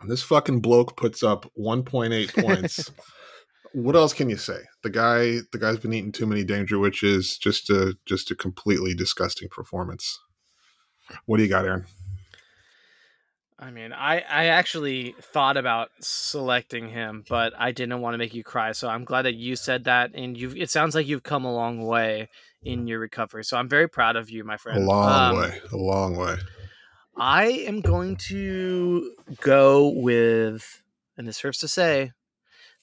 and this fucking bloke puts up 1.8 points. what else can you say? The guy, the guy's been eating too many danger witches. Just a, just a completely disgusting performance. What do you got, Aaron? I mean, I, I actually thought about selecting him, but I didn't want to make you cry. So I'm glad that you said that, and you. It sounds like you've come a long way in your recovery. So I'm very proud of you, my friend. A long Um, way, a long way. I am going to go with, and this hurts to say,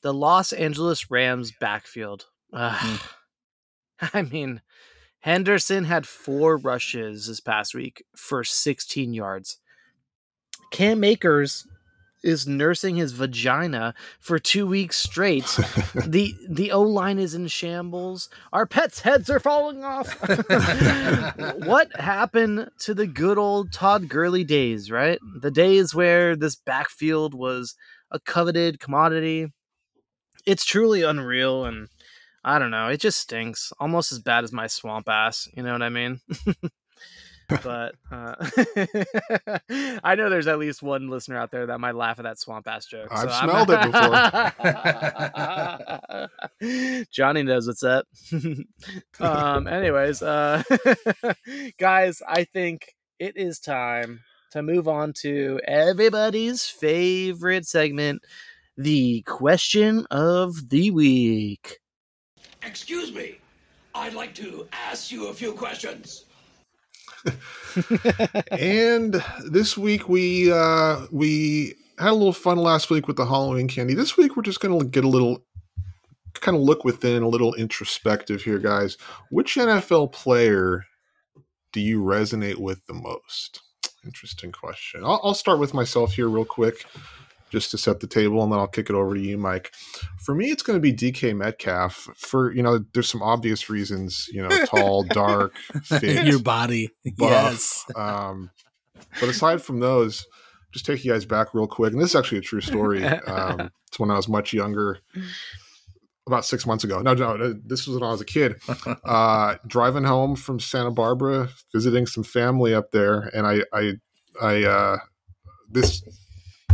the Los Angeles Rams backfield. Ugh. I mean, Henderson had four rushes this past week for 16 yards. Cam Akers is nursing his vagina for two weeks straight. the The O line is in shambles. Our pets' heads are falling off. what happened to the good old Todd Gurley days, right? The days where this backfield was a coveted commodity. It's truly unreal, and I don't know. It just stinks, almost as bad as my swamp ass. You know what I mean? but uh, I know there's at least one listener out there that might laugh at that swamp ass joke. I've I'm smelled it before. Johnny knows what's up. um, anyways, uh, guys, I think it is time to move on to everybody's favorite segment, the question of the week. Excuse me. I'd like to ask you a few questions. and this week we uh we had a little fun last week with the Halloween candy. This week we're just gonna get a little kind of look within, a little introspective here, guys. Which NFL player do you resonate with the most? Interesting question. I'll, I'll start with myself here real quick, just to set the table, and then I'll kick it over to you, Mike. For me, it's going to be DK Metcalf. For you know, there's some obvious reasons. You know, tall, dark, fit, Your body. buff. Yes. Um, but aside from those, just take you guys back real quick. And this is actually a true story. Um, it's when I was much younger, about six months ago. No, no, this was when I was a kid. Uh, driving home from Santa Barbara, visiting some family up there, and I, I, I, uh, this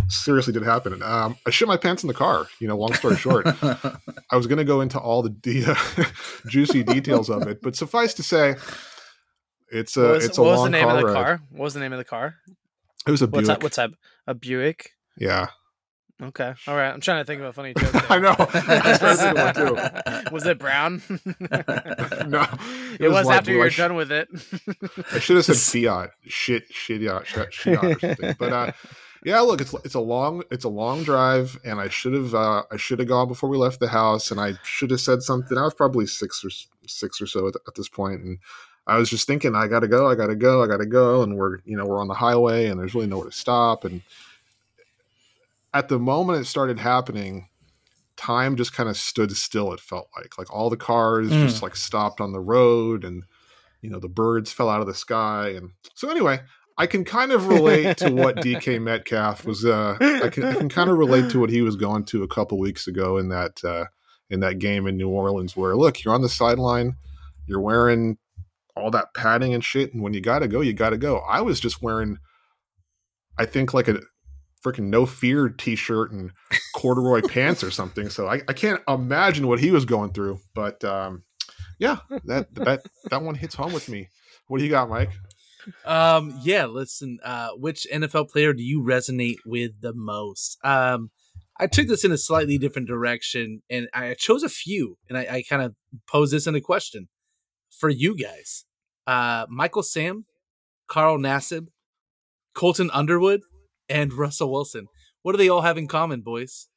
seriously did happen. Um, I shit my pants in the car. You know, long story short, I was going to go into all the de- juicy details of it, but suffice to say, it's a What was, it's a what was long the name car of the ride. car? What was the name of the car? It was a What Buick. type? What type? A Buick. Yeah, Okay. All right. I'm trying to think of a funny joke. I know. I started thinking of one was it brown? no, it, was, light after you were sh- done with it. I should have said Fiat, shit, shit, yacht, shit, shit or something. But uh, yeah, look, it's it's a long it's a long drive, and I should have uh, I should have gone before we left the house, and I should have said something. I was probably six or six or so at, at this point, and I was just thinking, I gotta go, I gotta go, I gotta go, and we're you know we're on the highway, and there's really nowhere to stop, and at the moment it started happening, time just kind of stood still. It felt like like all the cars Mm. just like stopped on the road, and you know the birds fell out of the sky, and so anyway. I can kind of relate to what DK Metcalf was. Uh, I can, I can kind of relate to what he was going to a couple weeks ago in that uh, in that game in New Orleans, where look, you're on the sideline, you're wearing all that padding and shit, and when you gotta go, you gotta go. I was just wearing, I think like a freaking no fear t-shirt and corduroy pants or something. So I, I can't imagine what he was going through. But um, yeah, that that that one hits home with me. What do you got, Mike? Um, yeah, listen, uh, which NFL player do you resonate with the most? Um, I took this in a slightly different direction and I chose a few and I, I kind of pose this in a question for you guys. Uh, Michael Sam, Carl Nassib, Colton Underwood, and Russell Wilson. What do they all have in common, boys?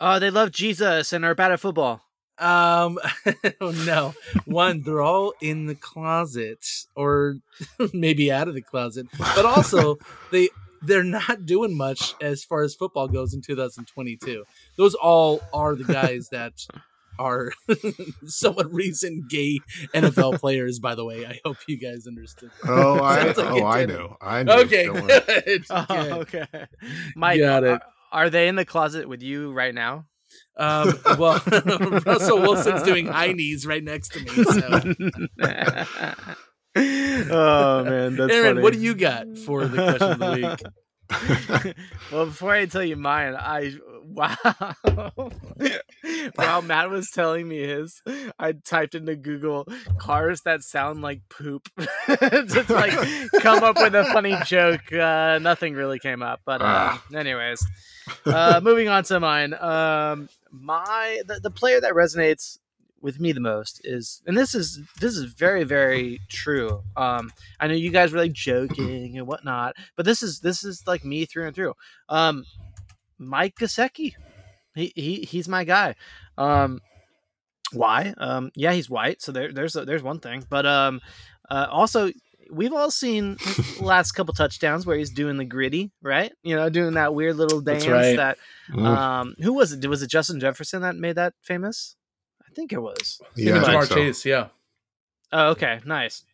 Oh, they love Jesus and are bad at football. Um, oh no. One, they're all in the closet or maybe out of the closet, but also they they're not doing much as far as football goes in 2022. Those all are the guys that are somewhat recent gay NFL players. By the way, I hope you guys understood. Oh, I like oh I know, I know. Okay, Don't good. Oh, okay. Mike, Got it. Are, are they in the closet with you right now? Um, well, Russell Wilson's doing high knees right next to me. So, oh man, that's Aaron, funny. what do you got for the question of the week? well, before I tell you mine, I wow. While Matt was telling me his, I typed into Google cars that sound like poop to like come up with a funny joke. Uh, nothing really came up, but uh, anyways, uh, moving on to mine. Um, my the, the player that resonates with me the most is and this is this is very very true. Um i know you guys were like joking and whatnot but this is this is like me through and through. Um mike Gesicki. he, he he's my guy. Um why? Um yeah he's white so there, there's a, there's one thing but um uh, also we've all seen last couple touchdowns where he's doing the Griddy right you know doing that weird little dance right. that Mm. um who was it was it justin jefferson that made that famous i think it was yeah, think Ja'Marr so. Chase, yeah. Oh, okay, nice.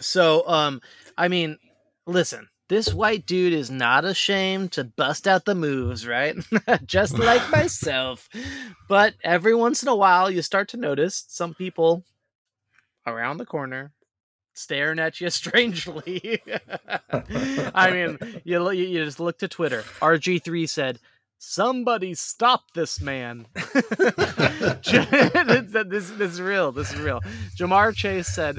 So, um, I mean, listen, this white dude is not ashamed to bust out the moves, right? Just like myself. But every once in a while, you start to notice some people around the corner staring at you strangely. I mean, you, you just look to Twitter. RG3 said, Somebody stop this man. this, this, this is real. This is real. Ja'Marr Chase said,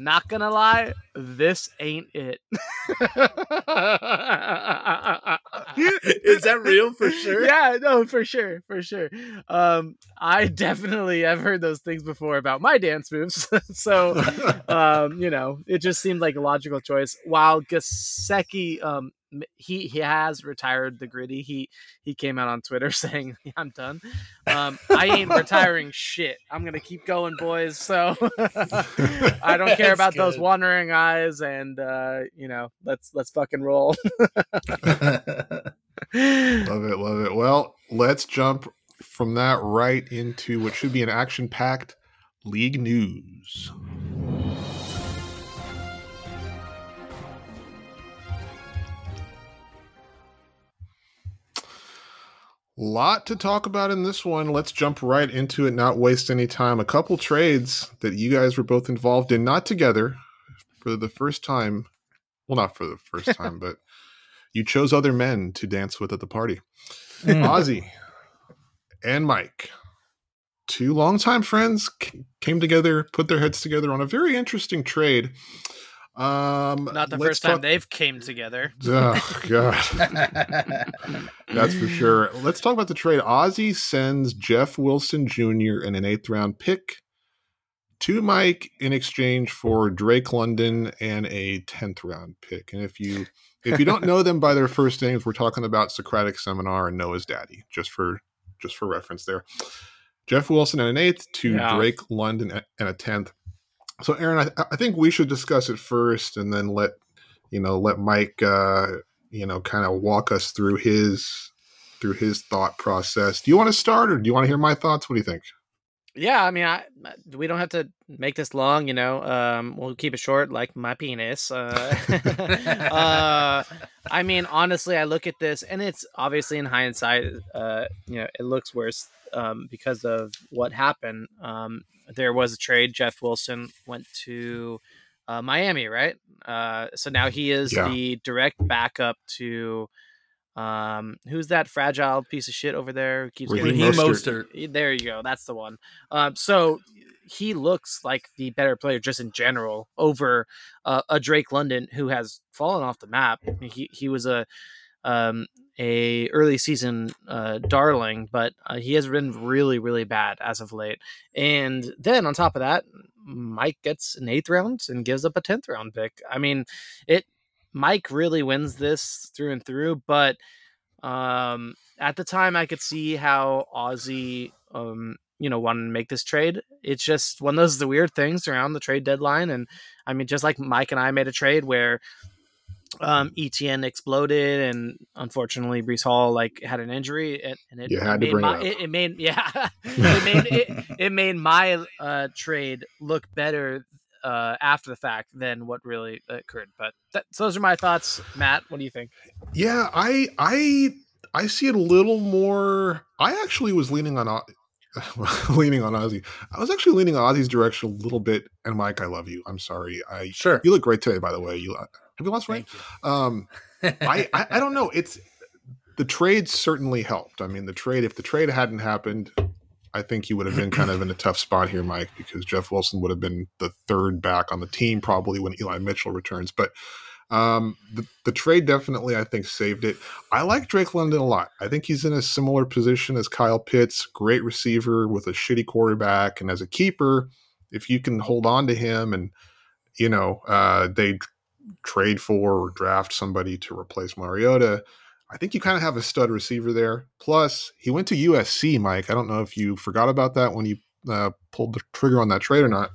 Not gonna lie, this ain't it. Is that real for sure? Yeah, no, for sure, for sure. Um, I definitely have heard those things before about my dance moves. so, um, you know, it just seemed like a logical choice. While Gesicki, um, he he has retired the Griddy. He he came out on Twitter saying, "I'm done. Um, I ain't retiring shit. I'm gonna keep going, boys." So I don't care about those wandering eyes, and uh, you know, let's let's fucking roll. Love it, love it. Well, let's jump from that right into what should be an action-packed league news. Lot to talk about in this one. Let's jump right into it, not waste any time. A couple trades that you guys were both involved in, not together, for the first time. Well, not for the first time, but you chose other men to dance with at the party. Mm. Ozzy and Mike, two longtime friends, c- came together, put their heads together on a very interesting trade. Um, Not the first time they've came together. Oh God, that's for sure. Let's talk about the trade. Ozzy sends Jeff Wilson Jr. and an eighth round pick to Mike in exchange for Drake London and a tenth round pick. And if you if you don't know them by their first names, we're talking about Socratic Seminar and Noah's Daddy, just for just for reference there. Jeff Wilson and an eighth to Yeah. Drake London and a tenth. So, Aaron, I, I think we should discuss it first, and then let you know let Mike uh, you know kind of walk us through his through his thought process. Do you want to start, or do you want to hear my thoughts? What do you think? Yeah, I mean, I we don't have to make this long, you know. Um, we'll keep it short, like my penis. Uh, uh, I mean, honestly, I look at this, and it's obviously in hindsight, uh, you know, it looks worse um, because of what happened. Um, there was a trade. Jeff Wilson went to uh, Miami, right? Uh, so now he is Yeah. the direct backup to. Um, who's that fragile piece of shit over there? Who keeps Raheem getting Raheem Mostert. Mostert. There you go. That's the one. Um, so he looks like the better player just in general over uh, a Drake London who has fallen off the map. He he was a um, a early season uh, darling, but uh, he has been really really bad as of late. And then on top of that, Mike gets an eighth round and gives up a tenth round pick. I mean, it. Mike really wins this through and through, but um, at the time I could see how Ozzy, um, you know, wanted to make this trade. It's just one of those the weird things around the trade deadline, and I mean, just like Mike and I made a trade where um, ETN exploded, and unfortunately, Breece Hall like had an injury, and, and it, You had to made bring my, it made yeah, it made it, it made my uh, trade look better uh, after the fact than what really occurred. But that, so those are my thoughts, Matt. What do you think? Yeah, I I I see it a little more. I actually was leaning on O- leaning on Ozzy. I was actually leaning on Ozzy's direction a little bit. And Mike, I love you. I'm sorry. I Sure. you look great today, by the way. You have you lost weight? You. Um, I, I I don't know. It's the trade certainly helped. I mean, the trade. If the trade hadn't happened, I think he would have been kind of in a tough spot here, Mike, because Jeff Wilson would have been the third back on the team probably when Eli Mitchell returns. But um, the the trade definitely, I think, saved it. I like Drake London a lot. I think he's in a similar position as Kyle Pitts, great receiver with a shitty quarterback, and as a keeper, if you can hold on to him and you know uh, they trade for or draft somebody to replace Mariota, I think you kind of have a stud receiver there. Plus, he went to USC, Mike. I don't know if you forgot about that when you uh, pulled the trigger on that trade or not.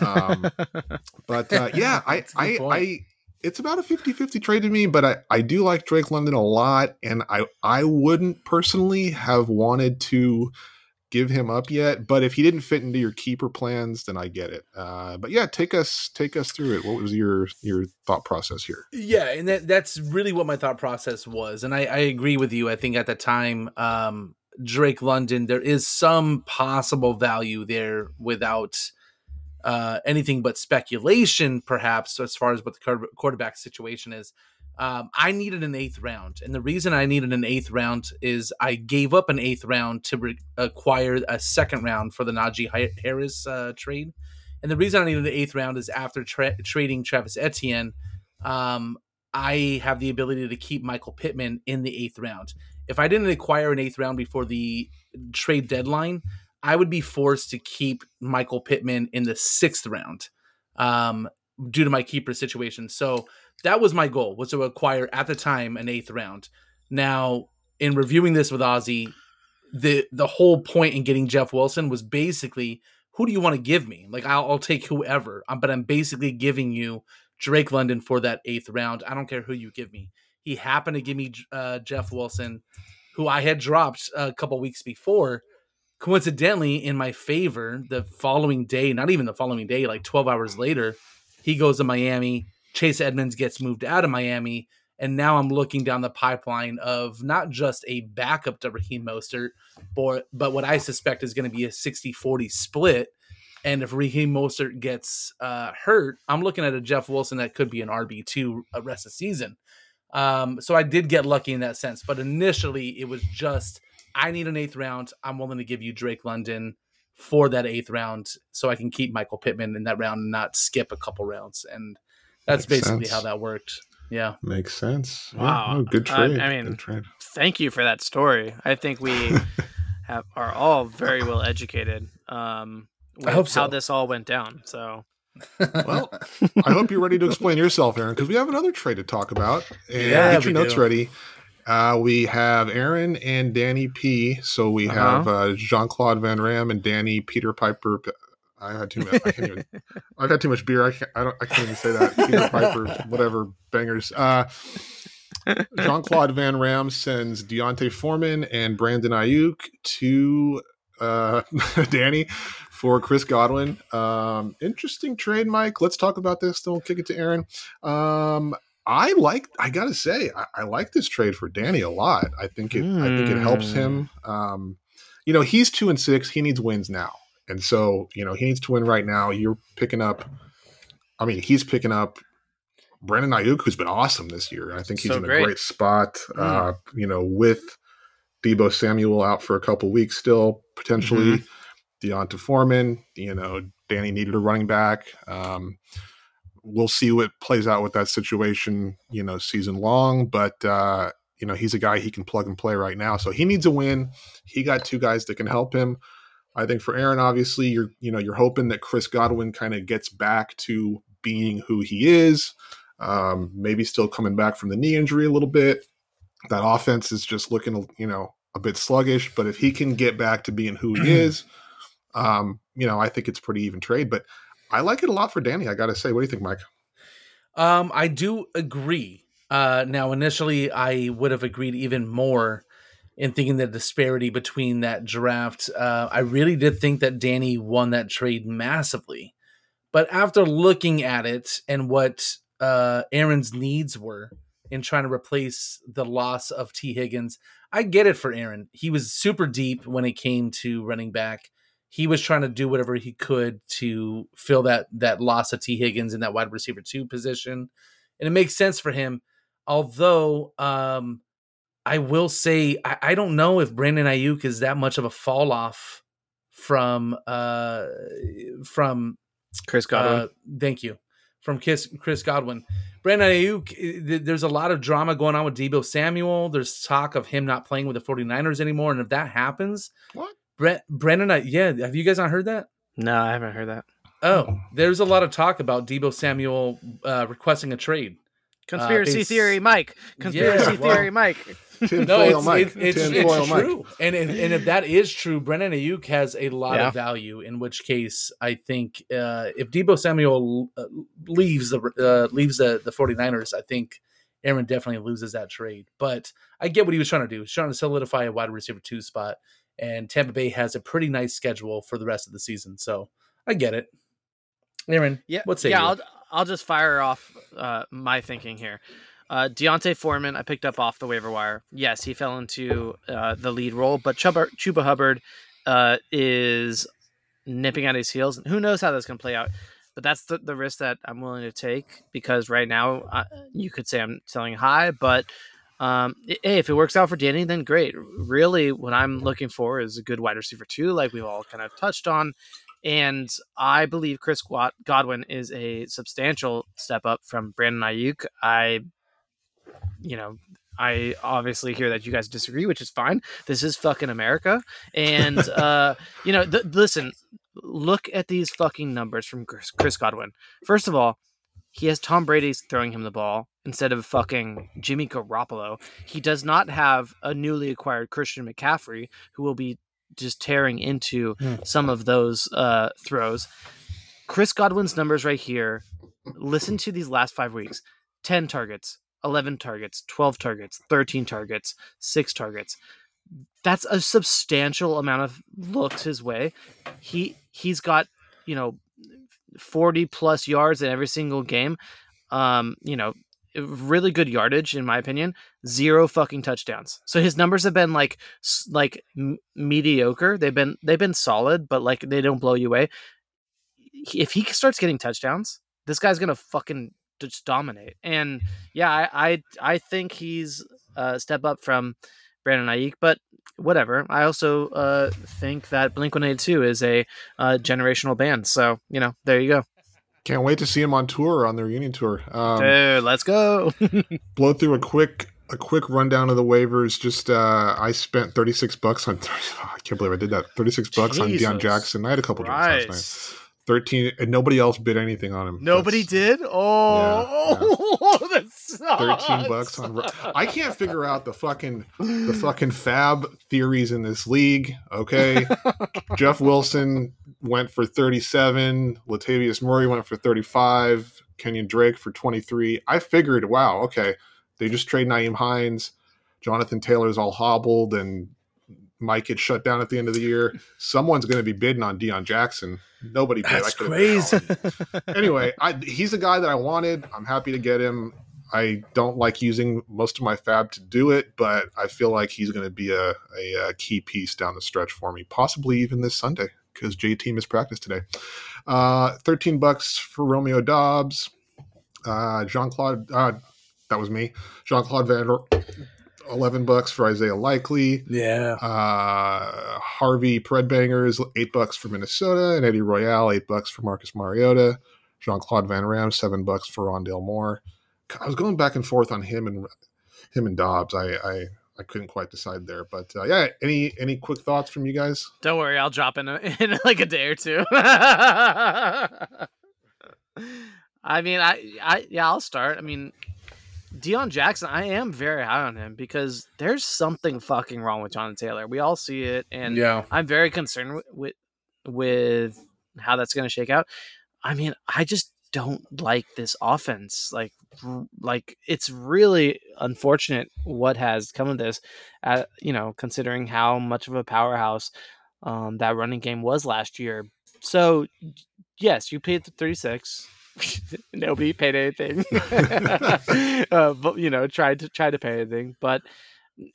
Um, but uh, yeah, I, That's a good I. I, it's about a 50-50 trade to me, but I, I do like Drake London a lot, and I, I wouldn't personally have wanted to give him up yet. But if he didn't fit into your keeper plans, then I get it. Uh, but yeah, take us take us through it. What was your your thought process here? Yeah, and that that's really what my thought process was, and I, I agree with you. I think at the time, um, Drake London, there is some possible value there without uh, anything but speculation, perhaps as far as what the quarterback situation is. Um, I needed an eighth round, and the reason I needed an eighth round is I gave up an eighth round to re- acquire a second round for the Najee Harris uh, trade. And the reason I needed the eighth round is after tra- trading Travis Etienne, um, I have the ability to keep Michael Pittman in the eighth round. If I didn't acquire an eighth round before the trade deadline, I would be forced to keep Michael Pittman in the sixth round um, due to my keeper situation. So that was my goal was to acquire at the time an eighth round. Now, in reviewing this with Ozzy, the the whole point in getting Jeff Wilson was basically who do you want to give me? Like I'll, I'll take whoever, um, but I'm basically giving you Drake London for that eighth round. I don't care who you give me. He happened to give me uh, Jeff Wilson, who I had dropped a couple weeks before. Coincidentally, in my favor, the following day, not even the following day, like 12 hours later, he goes to Miami. Chase Edmonds gets moved out of Miami. And now I'm looking down the pipeline of not just a backup to Raheem Mostert, but, but what I suspect is going to be a 60 40 split. And if Raheem Mostert gets uh, hurt, I'm looking at a Jeff Wilson that could be an RB2 a rest of the season. Um, so I did get lucky in that sense. But initially, it was just I need an eighth round. I'm willing to give you Drake London for that eighth round so I can keep Michael Pittman in that round and not skip a couple rounds. And that's Makes basically sense. how that worked. Yeah. Makes sense. Yeah, Wow. no, good I- trade. I mean, trade. Thank you for that story. I think we have are all very well educated. Um, with hope how this all went down. So Well, I hope you're ready to explain yourself, Aaron, because we have another trade to talk about. And Yeah, get your we notes do. ready. Uh, we have Aaron and Danny P. So we Uh-huh. have uh, Jean Claude Van Ram and Danny Peter Piper. I had too much. I can't even. I've had too much beer. I can't. I don't. I can't even say that. Peter Piper, whatever bangers. Uh, Jean Claude Van Ram sends D'Onta Foreman and Brandon Aiyuk to uh, Danny for Chris Godwin. Um, interesting trade, Mike. Let's talk about this. Then we'll kick it to Aaron. Um, I like. I gotta say, I, I like this trade for Danny a lot. I think it. I think it helps him. Um, you know, he's two and six. He needs wins now, and so you know he needs to win right now. You're picking up. I mean, he's picking up Brandon Aiyuk, who's been awesome this year. I think he's So in a great. great spot. Uh, you know, with Deebo Samuel out for a couple weeks still, potentially. D'Onta Foreman, you know, Danny needed a running back. Um, we'll see what plays out with that situation, you know, season long. But uh, you know, he's a guy he can plug and play right now. So he needs a win. He got two guys that can help him. I think for Aaron, obviously, you're you know, you're hoping that Chris Godwin kind of gets back to being who he is. Um, maybe still coming back from the knee injury a little bit. That offense is just looking, you know, a bit sluggish. But if he can get back to being who he is, um, you know, I think it's pretty even trade. But I like it a lot for Danny. I got to say, what do you think, Mike? Um, I do agree. Uh, now, initially, I would have agreed even more in thinking the disparity between that draft. Uh, I really did think that Danny won that trade massively. But after looking at it and what uh, Aaron's needs were in trying to replace the loss of Tee Higgins, I get it for Aaron. He was super deep when it came to running back. He was trying to do whatever he could to fill that that loss of Tee Higgins in that wide receiver two position, and it makes sense for him. Although, um, I will say I, I don't know if Brandon Aiyuk is that much of a fall off from uh from Chris Godwin. uh, thank you. From Chris, Chris Godwin. Brandon Aiyuk, eh, there's a lot of drama going on with Deebo Samuel. There's talk of him not playing with the 49ers anymore. And if that happens, What? Brent, Brandon, Ay- yeah, have you guys not heard that? no, I haven't heard that. Oh, there's a lot of talk about Deebo Samuel uh, requesting a trade. Conspiracy it's- theory, Mike. Conspiracy Yeah, well- theory, Mike. Tin No, foil it's, Mike. it's, it's, Tin it's foil Mike. true. And, if- and if that is true, Brennan Aiyuk has a lot Yeah. of value, in which case I think uh, if Deebo Samuel uh, leaves the uh, leaves the, the 49ers, I think Aaron definitely loses that trade. But I get what he was trying to do. He's trying to solidify a wide receiver two spot. And Tampa Bay has a pretty nice schedule for the rest of the season. So I get it. Aaron, Yeah, what's say yeah. you? I'll I'll just fire off uh, my thinking here. Uh, D'Onta Foreman, I picked up off the waiver wire. Yes, he fell into uh, the lead role, but Chuba, Chuba Hubbard uh, is nipping at his heels. Who knows how that's going to play out? But that's the, the risk that I'm willing to take because right now uh, you could say I'm selling high, but um, hey, if it works out for Danny, then great. Really, what I'm looking for is a good wide receiver too, like we've all kind of touched on. And I believe Chris Godwin is a substantial step up from Brandon Aiyuk. I, you know, I obviously hear that you guys disagree, which is fine. This is fucking America. And, uh, you know, th- listen, look at these fucking numbers from Chris, Chris Godwin. First of all, he has Tom Brady throwing him the ball instead of fucking Jimmy Garoppolo. He does not have a newly acquired Christian McCaffrey who will be just tearing into Hmm. some of those uh, throws. Chris Godwin's numbers right here. Listen to these last five weeks 10 targets, 11 targets, 12 targets, 13 targets, six targets. That's a substantial amount of looks his way. He he's got, you know, 40 plus yards in every single game. Um, you know, really good yardage in my opinion. Zero fucking touchdowns. So his numbers have been like like m- mediocre. They've been they've been solid, but like they don't blow you away. If he starts getting touchdowns, this guy's gonna fucking just dominate. And yeah, I I, I think he's a step up from Brandon Aiyuk, but whatever. I also uh, think that Blink One Eighty Two is a uh, generational band. So you know, there you go. Can't wait to see him on tour on their reunion tour. Um, Dude, let's go. blow through a quick a quick rundown of the waivers. Just uh, I spent thirty six bucks on. I can't believe I did that. Thirty six bucks on Deon Jackson. I had a couple drinks last night. Christ. 13 and nobody else bid anything on him. Nobody That's did. Oh, that sucks. 13 bucks on I can't figure out the fucking the fucking FAAB theories in this league, okay? Jeff Wilson went for 37, Latavius Murray went for 35, Kenyon Drake for 23. I figured, wow, okay. They just trade Nyheim Hines. Jonathan Taylor's all hobbled and Mike gets shut down at the end of the year. Someone's going to be bidding on Deon Jackson. Nobody bid. That's crazy. anyway, I, he's a guy that I wanted. I'm happy to get him. I don't like using most of my FAAB to do it, but I feel like he's going to be a, a, a key piece down the stretch for me, possibly even this Sunday because J team missed practice today. Uh, 13 bucks for Romeo Doubs. Uh, Jean Claude, uh, that was me. Jean Claude Van 11 bucks for Isaiah Likely. yeah. Uh, Harvey Predbangers, eight bucks for Minnesota, and Eddie Royale, eight bucks for Marcus Mariota. Jean Claude Van Ram, seven bucks for Rondale Moore. I was going back and forth on him and him and Doubs. I I, I couldn't quite decide there, but uh, yeah. Any any quick thoughts from you guys? Don't worry, I'll drop in, a, in like a day or two. I mean, I, I, yeah, I'll start. I mean, Deon Jackson, I am very high on him because there's something fucking wrong with Jonathan Taylor. We all see it, and yeah. I'm very concerned with with, with how that's going to shake out. I mean, I just don't like this offense. Like, like it's really unfortunate what has come of this. Uh, you know, considering how much of a powerhouse um, that running game was last year. So, yes, you paid the 36. Nobody paid anything. uh, but you know, tried to try to pay anything, but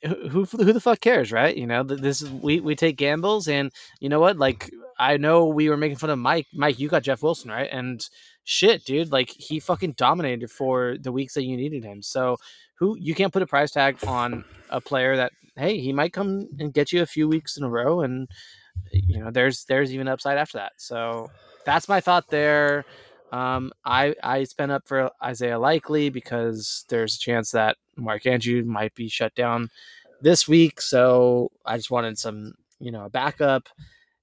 who who the fuck cares, right? You know, this is we we take gambles, and you know what? Like, I know we were making fun of Mike. Mike, you got Jeff Wilson, right? And shit, dude, like he fucking dominated for the weeks that you needed him. So who you can't put a price tag on a player that hey, he might come and get you a few weeks in a row, and you know, there's there's even upside after that. So that's my thought there. Um, I I spent up for Isaiah Likely because there's a chance that Mark Andrew might be shut down this week, so I just wanted some you know a backup,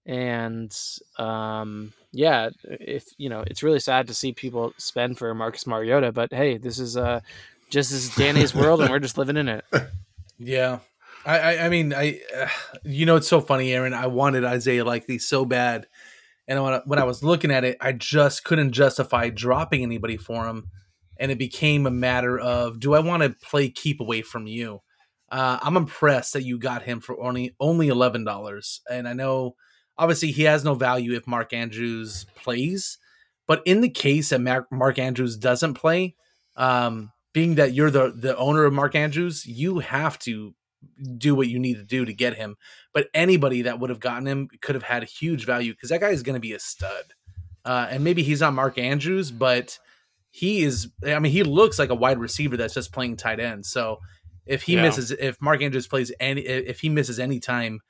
and um, yeah, if you know it's really sad to see people spend for Marcus Mariota, but hey, this is uh just this is Danny's world, and we're just living in it. Yeah. I, I, mean, I, uh, you know, it's so funny, Aaron. I wanted Isaiah Likely so bad. And when I, when I was looking at it, I just couldn't justify dropping anybody for him. And it became a matter of, do I want to play keep away from you? Uh, I'm impressed that you got him for only only eleven dollars, and I know obviously he has no value if Mark Andrews plays, but in the case that Mark, Mark Andrews doesn't play, um, being that you're the the owner of Mark Andrews, you have to do what you need to do to get him. But anybody that would have gotten him could have had huge value because that guy is going to be a stud. Uh, and maybe he's not Mark Andrews, but he is. I mean, he looks like a wide receiver that's just playing tight end. So if he Yeah. misses, if Mark Andrews plays any, if he misses any time,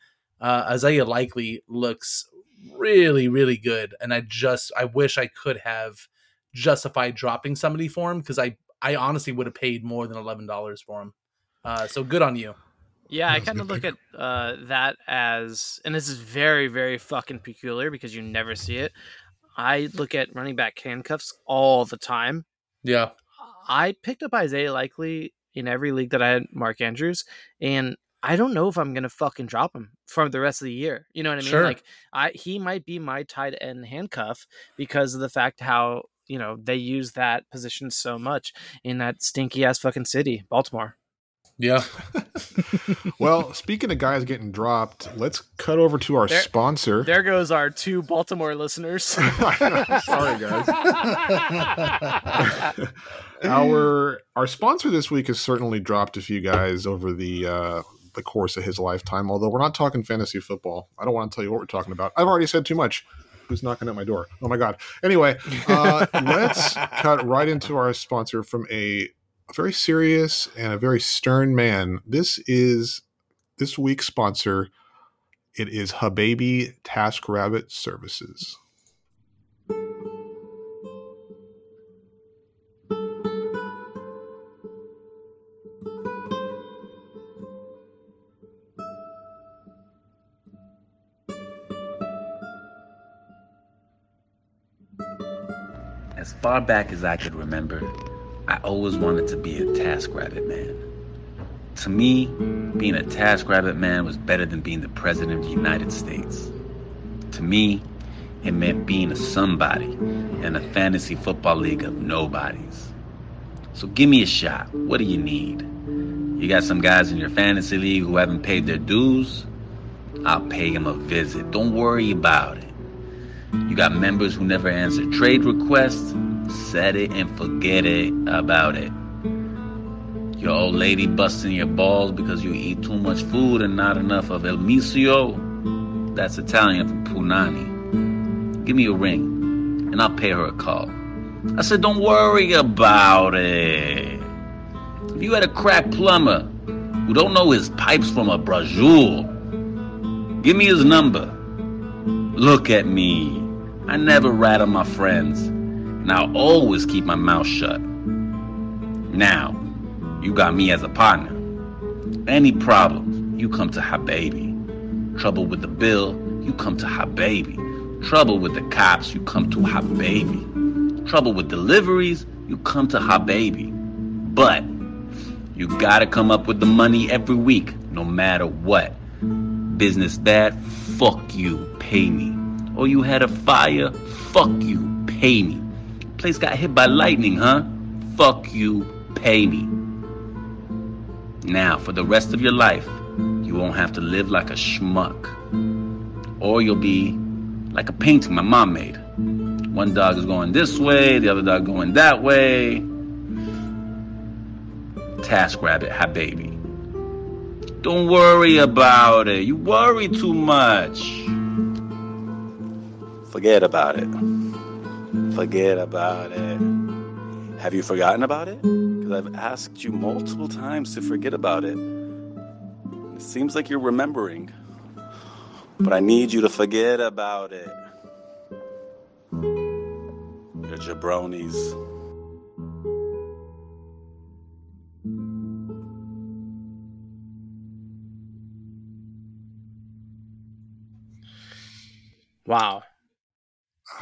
uh, Isaiah likely looks really, really good. And I just, I wish I could have justified dropping somebody for him because I, I honestly would have paid more than eleven dollars for him. Uh, so good on you. Yeah, I kind of look at uh, that as, and this is very, very fucking peculiar because you never see it. I look at running back handcuffs all the time. Yeah. I picked up Isaiah Likely in every league that I had Mark Andrews, and I don't know if I'm gonna fucking drop him for the rest of the year. You know what I mean? Sure. Like, I he might be my tight end handcuff because of the fact how you know they use that position so much in that stinky ass fucking city, Baltimore. Yeah. Well, speaking of guys getting dropped, let's cut over to our There- sponsor. There goes our two Baltimore listeners. Sorry, guys. our our sponsor this week has certainly dropped a few guys over the uh, the course of his lifetime. Although we're not talking fantasy football, I don't want to tell you what we're talking about. I've already said too much. Who's knocking at my door? Oh my god. Anyway, uh, let's cut right into our sponsor from a, a very serious and a very stern man. This is this week's sponsor. It is Hababy TaskRabbit Services. As far back as I could remember, I always wanted to be a TaskRabbit man. To me, being a TaskRabbit man was better than being the President of the United States. To me, it meant being a somebody in a fantasy football league of nobodies. So give me a shot. What do you need? You got some guys in your fantasy league who haven't paid their dues? I'll pay them a visit. Don't worry about it. You got members who never answer trade requests? Set it and forget it about it. Your old lady busting your balls because you eat too much food and not enough of El Misio? That's Italian for punani. Give me a ring and I'll pay her a call. I said, don't worry about it. If you had a crack plumber who don't know his pipes from a brajul, give me his number. Look at me. I never rat on my friends, and I'll always keep my mouth shut. Now, you got me as a partner. Any problem, you come to Hababy. Trouble with the bill, you come to Hababy. Trouble with the cops, you come to Hababy. Trouble with deliveries, you come to Hababy. But you gotta come up with the money every week, no matter what. Business bad, fuck you, pay me. Or you had a fire, fuck you, pay me. Place got hit by lightning, huh? Fuck you, pay me. Now, for the rest of your life, you won't have to live like a schmuck. Or you'll be like a painting my mom made. One dog is going this way, the other dog going that way. Task Rabbit, hi baby. Don't worry about it. You worry too much. Forget about it. Forget about it. Have you forgotten about it? Because I've asked you multiple times to forget about it. It seems like you're remembering. But I need you to forget about it. You're jabronis. Wow.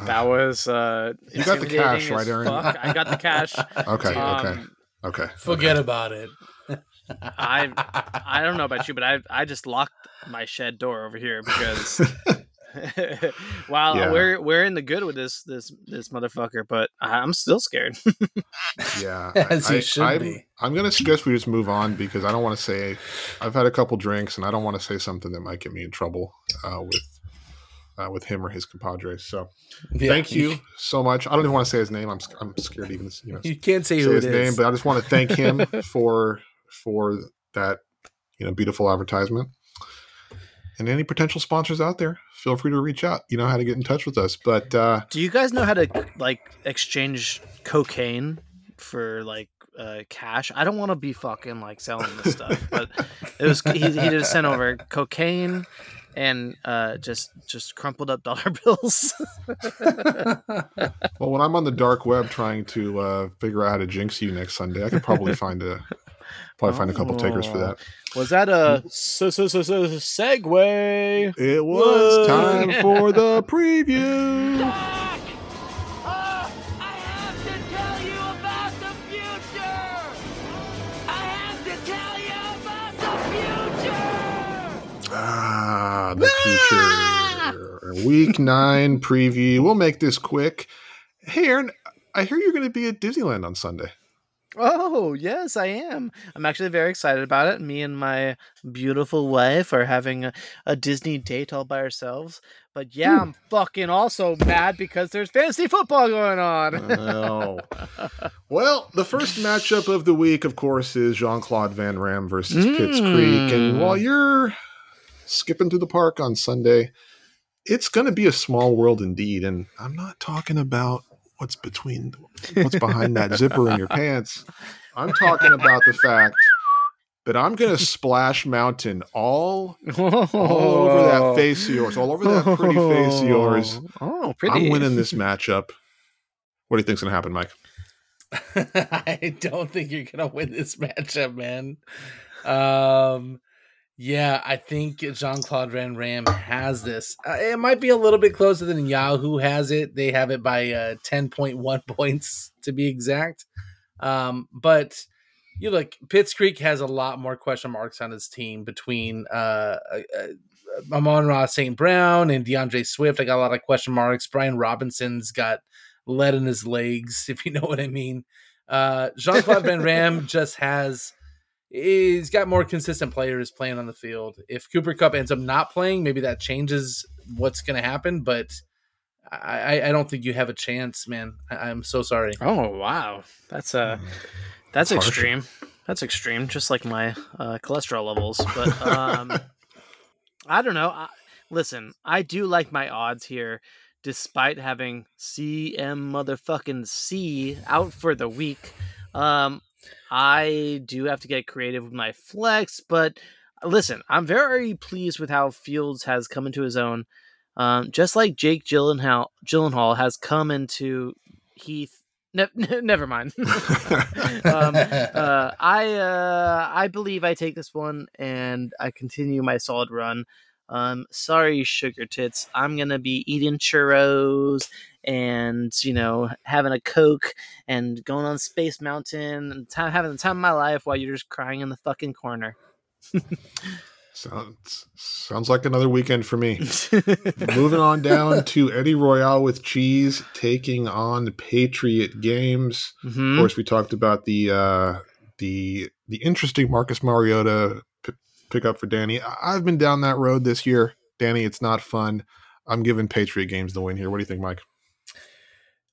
That was uh You got the cash, right, Aaron? fuck. I got the cash. Okay, okay, Um, okay. Forget about it. I I don't know about you, but I I just locked my shed door over here because while Yeah. we're we're in the good with this this this motherfucker, but I'm still scared. Yeah, As I, you should I'm, be. I'm gonna suggest we just move on because I don't want to say I've had a couple drinks and I don't want to say something that might get me in trouble uh, with uh, with him or his compadres. So Yeah, thank you so much. I don't even want to say his name. I'm I'm scared even you know You can't say say his name, but I just want to thank him for for that you know beautiful advertisement. And any potential sponsors out there, feel free to reach out. You know how to get in touch with us. But uh, Do you guys know how to like exchange cocaine for like uh, cash? I don't want to be fucking like selling this stuff, but it was he, he just sent over cocaine and uh, just just crumpled up dollar bills. well, when I'm on the dark web trying to uh, figure out how to jinx you next Sunday, I could probably find a probably find a couple takers for that. Was that a s- s- s- s- segue? It was time for the preview. I have to tell you about the future! I have to tell you about the future! Ah, Ah, the future. Week nine preview. We'll make this quick. Hey, Aaron, I hear you're going to be at Disneyland on Sunday. Oh, yes, I am. I'm actually very excited about it. Me and my beautiful wife are having a, a Disney date all by ourselves. But yeah, I'm fucking also mad because there's fantasy football going on. Oh. Well, the first matchup of the week, of course, is Jean Claude Van Ram versus Pitts Creek. And hmm. while you're skipping through the park on Sunday, it's going to be a small world indeed. And I'm not talking about what's between, what's behind that zipper in your pants. I'm talking about the fact that I'm going to splash mountain all, all over that face of yours, all over that pretty face of yours. Oh, pretty. I'm winning this matchup. What do you think's going to happen, Mike? I don't think you're gonna win this matchup, man. Um, Yeah, I think Jean Claude Van Ram has this. Uh, it might be a little bit closer than Yahoo has it. They have it by uh, 10.1 points to be exact. Um, but you look, Pitts Creek has a lot more question marks on his team between uh, uh, uh Amon-Ra St. Brown and D'Andre Swift. I got a lot of question marks. Brian Robinson's got lead in his legs, if you know what I mean. Uh, Jean Claude Van Ram just has he's got more consistent players playing on the field. If Cooper Kupp ends up not playing, maybe that changes what's going to happen. But I, I don't think you have a chance, man. I, am so sorry. Oh wow, that's uh, that's Harsh. extreme. That's extreme. Just like my uh, cholesterol levels. But um, I don't know. I, listen, I do like my odds here. Despite having CM motherfucking C out for the week, um, I do have to get creative with my flex, but uh, listen, I'm very pleased with how Fields has come into his own. Um, just like Jake Gyllenhaal, Gyllenhaal has come into Heath. Ne- never mind. um, uh, I uh, I believe I take this one and I continue my solid run. Um, sorry, sugar tits. I'm gonna be eating churros and you know having a coke and going on Space Mountain and having the time of my life while you're just crying in the fucking corner. sounds sounds like another weekend for me. Moving on down to Eddie Royale with cheese taking on Patriot Games. Mm-hmm. Of course, we talked about the uh, the the interesting Marcus Mariota p- pickup for Danny. I've been down that road this year, Danny. It's not fun. I'm giving Patriot Games the win here. What do you think, Mike?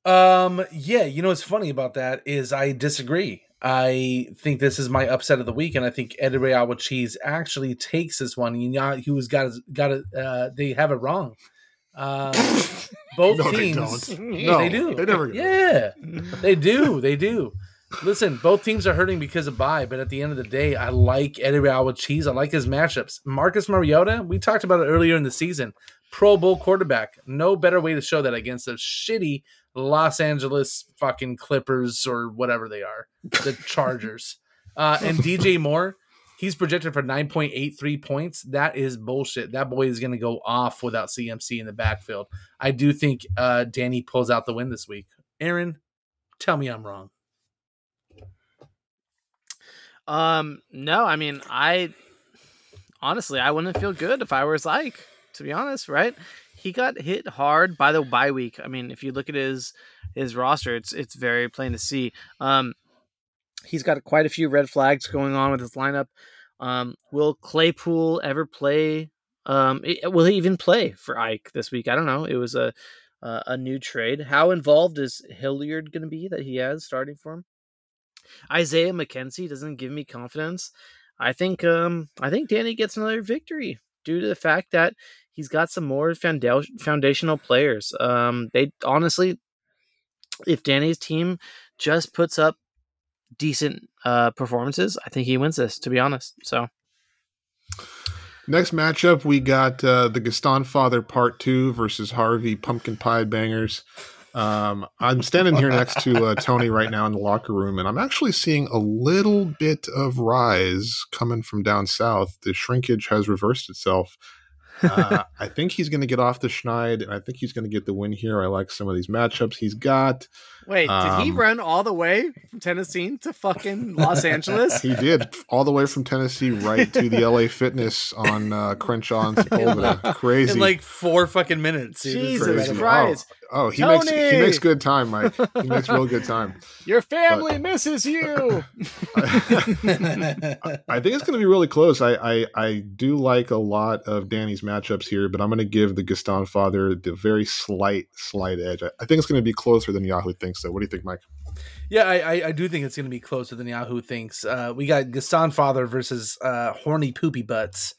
Um, yeah, you know what's funny about that is I disagree. I think this is my upset of the week, and I think Eddie Real Cheese actually takes this one. You know, who's got got it? Uh, they have it wrong. Um, both no, teams, they, no, they do. They never. Yeah, they do. They do. Listen, both teams are hurting because of bye, but at the end of the day, I like Eddie Real Cheese. I like his matchups. Marcus Mariota, we talked about it earlier in the season. Pro Bowl quarterback. No better way to show that against a shitty Los Angeles fucking Clippers or whatever they are, the Chargers. Uh, and DJ Moore, he's projected for 9.83 points. That is bullshit. That boy is going to go off without CMC in the backfield. I do think uh, Danny pulls out the win this week. Aaron, tell me I'm wrong. Um, no, I mean, I honestly, I wouldn't feel good if I was like, to be honest, right? he got hit hard by the bye week. I mean, if you look at his his roster, it's it's very plain to see. Um, he's got quite a few red flags going on with his lineup. Um, will Claypool ever play? Um, it, will he even play for Ike this week? I don't know. It was a a, a new trade. How involved is Hilliard going to be that he has starting for him? Isaiah McKenzie doesn't give me confidence. I think um I think Danny gets another victory due to the fact that he's got some more foundational players. Um, they honestly, if Danny's team just puts up decent uh, performances, I think he wins this. To be honest, so. Next matchup, we got uh, the Gaston Father Part Two versus Harvey Pumpkin Pie Bangers. Um, I'm standing here next to uh, Tony right now in the locker room, and I'm actually seeing a little bit of rise coming from down south. The shrinkage has reversed itself uh, I think he's going to get off the Schneid, and I think he's going to get the win here. I like some of these matchups he's got. Wait, um, did he um, run all the way from Tennessee to fucking Los Angeles? he did, all the way from Tennessee right to the LA Fitness on uh, Crenshaw and Sepulveda. Crazy, in like four fucking minutes. Jesus Christ! Oh, oh he Tony! makes he makes good time, Mike. He makes real good time. Your family but, misses you. I, I think it's going to be really close. I, I I do like a lot of Danny's matchups here, but I'm going to give the Gaston father the very slight, slight edge. I, I think it's going to be closer than Yahoo thinks. So, what do you think, Mike? Yeah, I, I, I do think it's going to be closer than Yahoo thinks. Uh, we got Gaston father versus uh, horny poopy butts,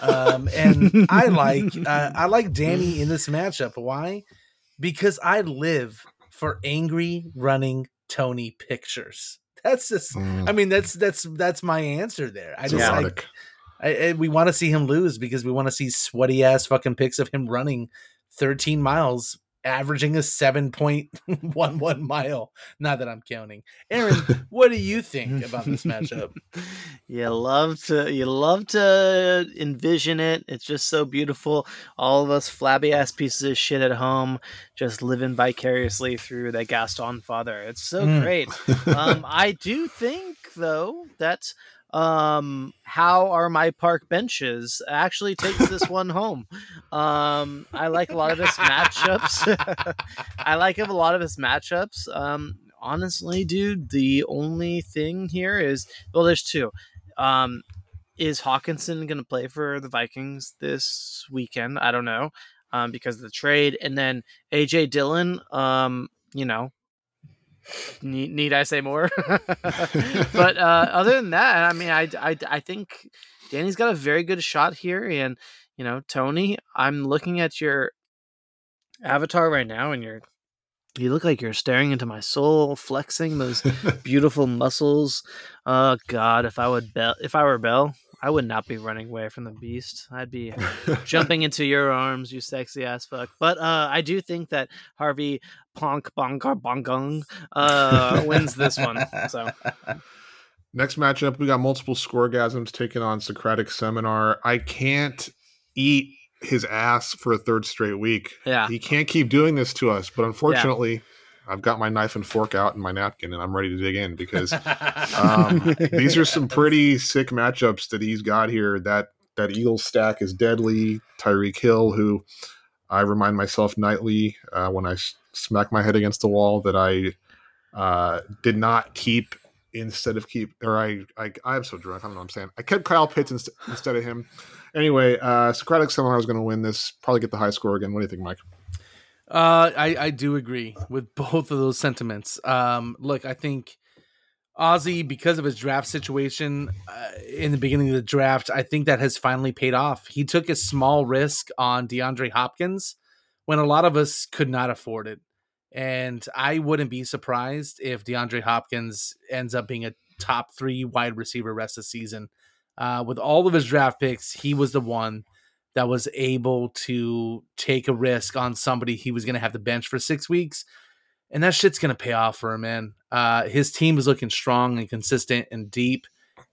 um, and I like uh, I like Danny in this matchup. Why? Because I live for angry running Tony pictures. That's just. Mm. I mean, that's that's that's my answer there. I just like I, I, we want to see him lose because we want to see sweaty ass fucking pics of him running 13 miles averaging a 7.11 mile. Not that I'm counting. Aaron, what do you think about this matchup? You love to you love to envision it. It's just so beautiful. All of us flabby ass pieces of shit at home, just living vicariously through that Gaston father. It's so Mm. great. um, I do think though that um how are my park benches? Actually takes this one home. Um i like a lot of his matchups. I like a lot of his matchups. Um honestly dude the only thing here is well there's two. Um is Hockenson to play for the vikings this weekend? I don't know um because of the trade. And then aj dillon um you know need, need I say more? but uh, other than that, I mean, I, I, I think Danny's got a very good shot here. And, you know, Tony, I'm looking at your avatar right now and you're, you look like you're staring into my soul, flexing those beautiful muscles. Oh God, if I would Bell, if I were Bell, I would not be running away from the beast. I'd be jumping into your arms, you sexy ass fuck. But uh, I do think that Harvey Ponk Bongar Bongong uh, wins this one. So Next matchup, we got multiple scoregasms taking on Socratic Seminar. I can't eat his ass for a third straight week. Yeah. He can't keep doing this to us. But unfortunately, I've got my knife and fork out and my napkin and I'm ready to dig in because um, these are some pretty sick matchups that he's got here. That that Eagles stack is deadly. Tyreek Hill, who I remind myself nightly uh, when I s- smack my head against the wall that I uh, did not keep instead of keep, or I, I, I'm so drunk. I don't know what I'm saying. I kept Kyle Pitts inst- instead of him. Anyway, uh, Socratic Seminar is going to win this. Probably get the high score again. What do you think, Mike? Uh, I, I do agree with both of those sentiments. Um, look, I think Ozzy, because of his draft situation uh, in the beginning of the draft, I think that has finally paid off. He took a small risk on DeAndre Hopkins when a lot of us could not afford it. And I wouldn't be surprised if DeAndre Hopkins ends up being a top three wide receiver rest of the season. Uh, with all of his draft picks, he was the one that was able to take a risk on somebody he was going to have to bench for six weeks. And that shit's going to pay off for him, man. Uh, his team is looking strong and consistent and deep.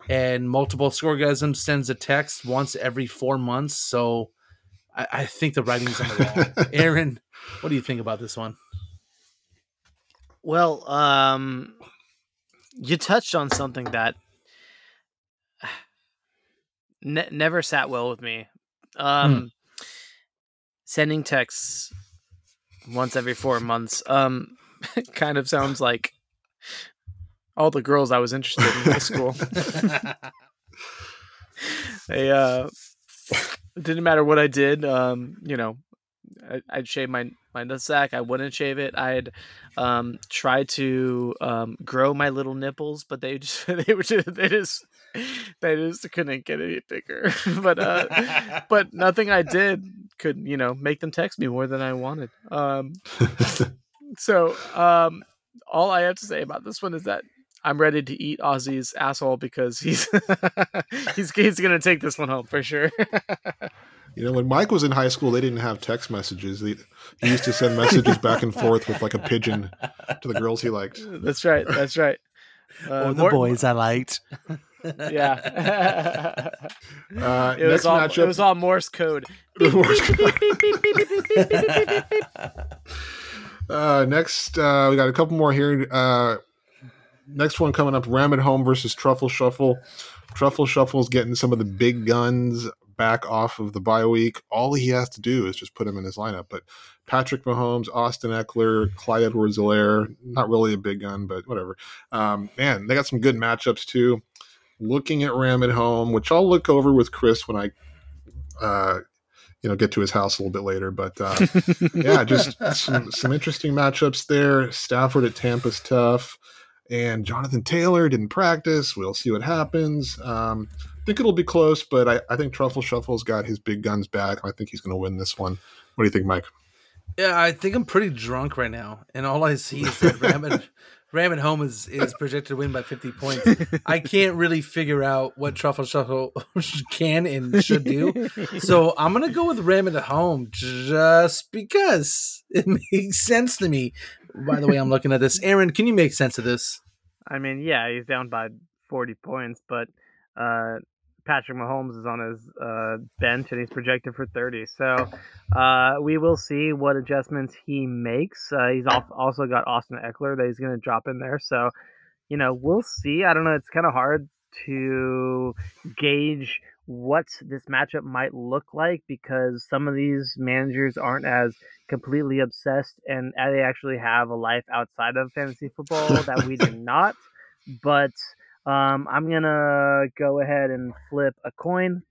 And multiple scoregasm sends a text once every four months. So I, I think the writing's on the wall. Aaron, what do you think about this one? Well, um, you touched on something that ne- never sat well with me. Um, Sending texts once every four months um, kind of sounds like all the girls I was interested in in high school. they uh, it didn't matter what I did. Um, you know, I, I'd shave my my nutsack. I wouldn't shave it. I'd um, try to um, grow my little nipples, but they just they were just they just they just couldn't get any bigger. but uh, but nothing I did could you know make them text me more than I wanted. Um, so um, all I have to say about this one is that I'm ready to eat Ozzy's asshole because he's he's he's gonna take this one home for sure. You know, when Mike was in high school, they didn't have text messages. He, he used to send messages back and forth with like a pigeon to the girls he liked. that's right. That's right. Uh, or the more- boys I liked. Yeah. Uh, it was all matchup, it was all Morse code. uh, next, uh, we got a couple more here. Uh, next one coming up: Ram at home versus Truffle Shuffle. Truffle Shuffle's getting some of the big guns back off of the bye week. All he has to do is just put him in his lineup. But Patrick Mahomes, Austin Ekeler, Clyde Edwards-Helaire, not really a big gun, but whatever. Um, man, they got some good matchups too. Looking at Ram at home, which I'll look over with Chris when I, uh, you know, get to his house a little bit later. But uh, yeah, just some some interesting matchups there. Stafford at Tampa's tough, and Jonathan Taylor didn't practice. We'll see what happens. Um, think it'll be close, but I, I think Truffle Shuffle's got his big guns back. I think he's going to win this one. What do you think, Mike? Yeah, I think I'm pretty drunk right now, and all I see is that Ram at, Ram at home is is projected to win by 50 points. I can't really figure out what Truffle Shuffle can and should do. So I'm gonna go with Ram at home just because it makes sense to me. By the way, I'm looking at this. Aaron, can you make sense of this? I mean, yeah, he's down by 40 points, but uh, Patrick Mahomes is on his uh, bench and he's projected for 30. So uh, we will see what adjustments he makes. Uh, he's al- also got Austin Ekeler that he's going to drop in there. So, you know, we'll see. I don't know. It's kind of hard to gauge what this matchup might look like because some of these managers aren't as completely obsessed and they actually have a life outside of fantasy football that we do not. But um, I'm gonna go ahead and flip a coin.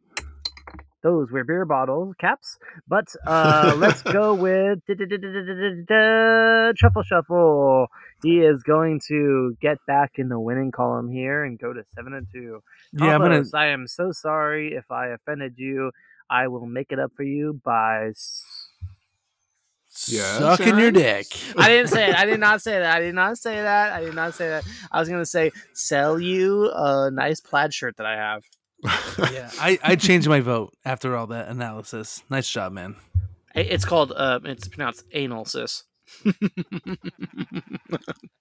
Those were beer bottle caps, but uh, let's go with Truffle Shuffle. He is going to get back in the winning column here and go to seven and two. Yeah, I'm gonna- I am so sorry if I offended you. I will make it up for you by. S- Yes, Sucking your dick. I didn't say it. I did not say that. I did not say that. I did not say that. I was gonna say sell you a nice plaid shirt that I have. Yeah, I, I changed my vote after all that analysis. Nice job, man. It's called. Uh, it's pronounced anal sis.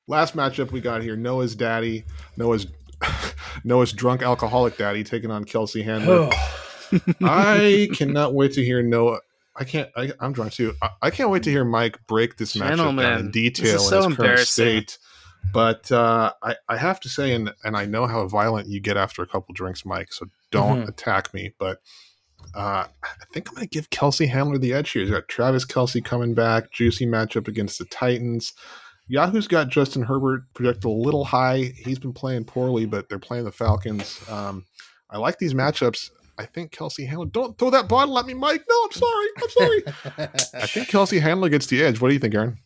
Last matchup we got here: Noah's daddy, Noah's Noah's drunk alcoholic daddy taking on Kelsey Handler. I cannot wait to hear Noah. I can't. I, I'm drunk too. I, I can't wait to hear Mike break this matchup down in detail is in so its current state. But uh, I, I have to say, and and I know how violent you get after a couple drinks, Mike. So don't Mhm. attack me. But uh, I think I'm going to give Kelsey Handler the edge here. He's got Travis Kelce coming back, juicy matchup against the Titans. Yahoo's got Justin Herbert projected a little high. He's been playing poorly, but they're playing the Falcons. Um, I like these matchups. I think Kelsey Handler. Don't throw that bottle at me, Mike. No, I'm sorry. I'm sorry. I think Kelsey Handler gets the edge. What do you think, Aaron?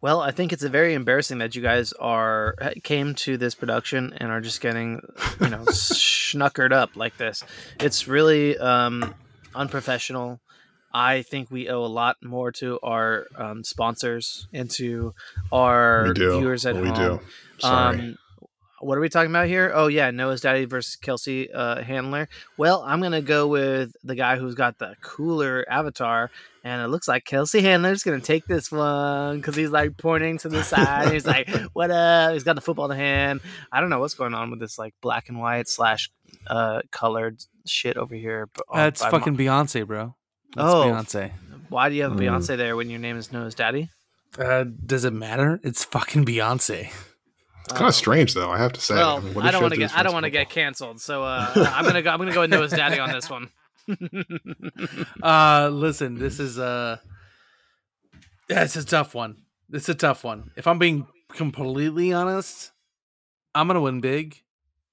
Well, I think it's a very embarrassing that you guys are came to this production and are just getting, you know, schnockered up like this. It's really um, unprofessional. I think we owe a lot more to our um, sponsors and to our We do. viewers at we home. We do. Sorry. Um, what are we talking about here? Oh yeah, Noah's daddy versus Kelsey uh, Handler. Well, I'm gonna go with the guy who's got the cooler avatar, and it looks like Kelsey Handler's gonna take this one because he's like pointing to the side. he's like, "What up?" He's got the football in the hand. I don't know what's going on with this like black and white slash uh, colored shit over here. That's by my- fucking Beyonce, bro. That's Oh. Beyonce. Why do you have Mm. Beyonce there when your name is Noah's daddy? Uh, does it matter? It's fucking Beyonce. It's kind of strange, though. I have to say. Well, mean, I don't want to get I don't want to get canceled, so uh, I'm gonna go. I'm gonna go with Noah's daddy on this one. Uh, listen, this is uh, that's a tough one. It's a tough one. If I'm being completely honest, I'm gonna win big.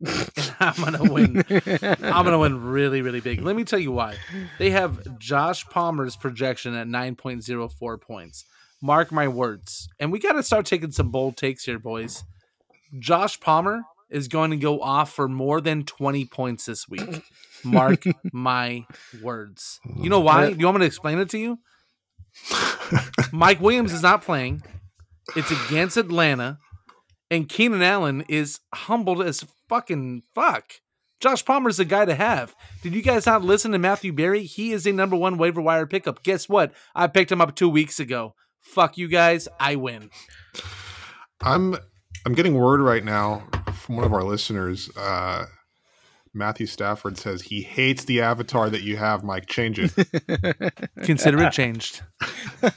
and I'm gonna win. I'm gonna win really, really big. Let me tell you why. They have Josh Palmer's projection at 9.04 points. Mark my words. And we got to start taking some bold takes here, boys. Josh Palmer is going to go off for more than 20 points this week. Mark my words. You know why? Do you want me to explain it to you? Mike Williams is not playing. It's against Atlanta. And Keenan Allen is humbled as fucking fuck. Josh Palmer's the guy to have. Did you guys not listen to Matthew Berry? He is a number one waiver wire pickup. Guess what? I picked him up two weeks ago. Fuck you guys. I win. I'm I'm getting word right now from one of our listeners. Uh, Matthew Stafford says he hates the avatar that you have, Mike. Change it. Consider it changed. All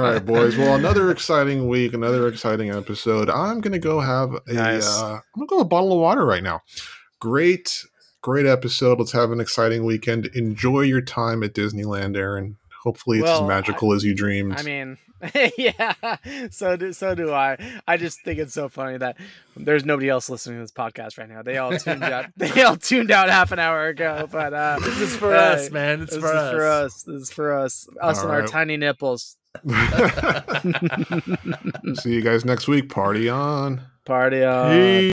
right, boys. Well, another exciting week, another exciting episode. I'm gonna go have a. Nice. Uh, I'm gonna go with a bottle of water right now. Great, great episode. Let's have an exciting weekend. Enjoy your time at Disneyland, Aaron. Hopefully, it's Well, as magical as you dreamed. I mean, yeah, so do so do I. I just think it's so funny that there's nobody else listening to this podcast right now. They all tuned out. They all tuned out half an hour ago. But uh, This is for hey, us, man. It's this for is us. for us. This is for us. Us All and our tiny nipples. See you guys next week. Party on. Party on.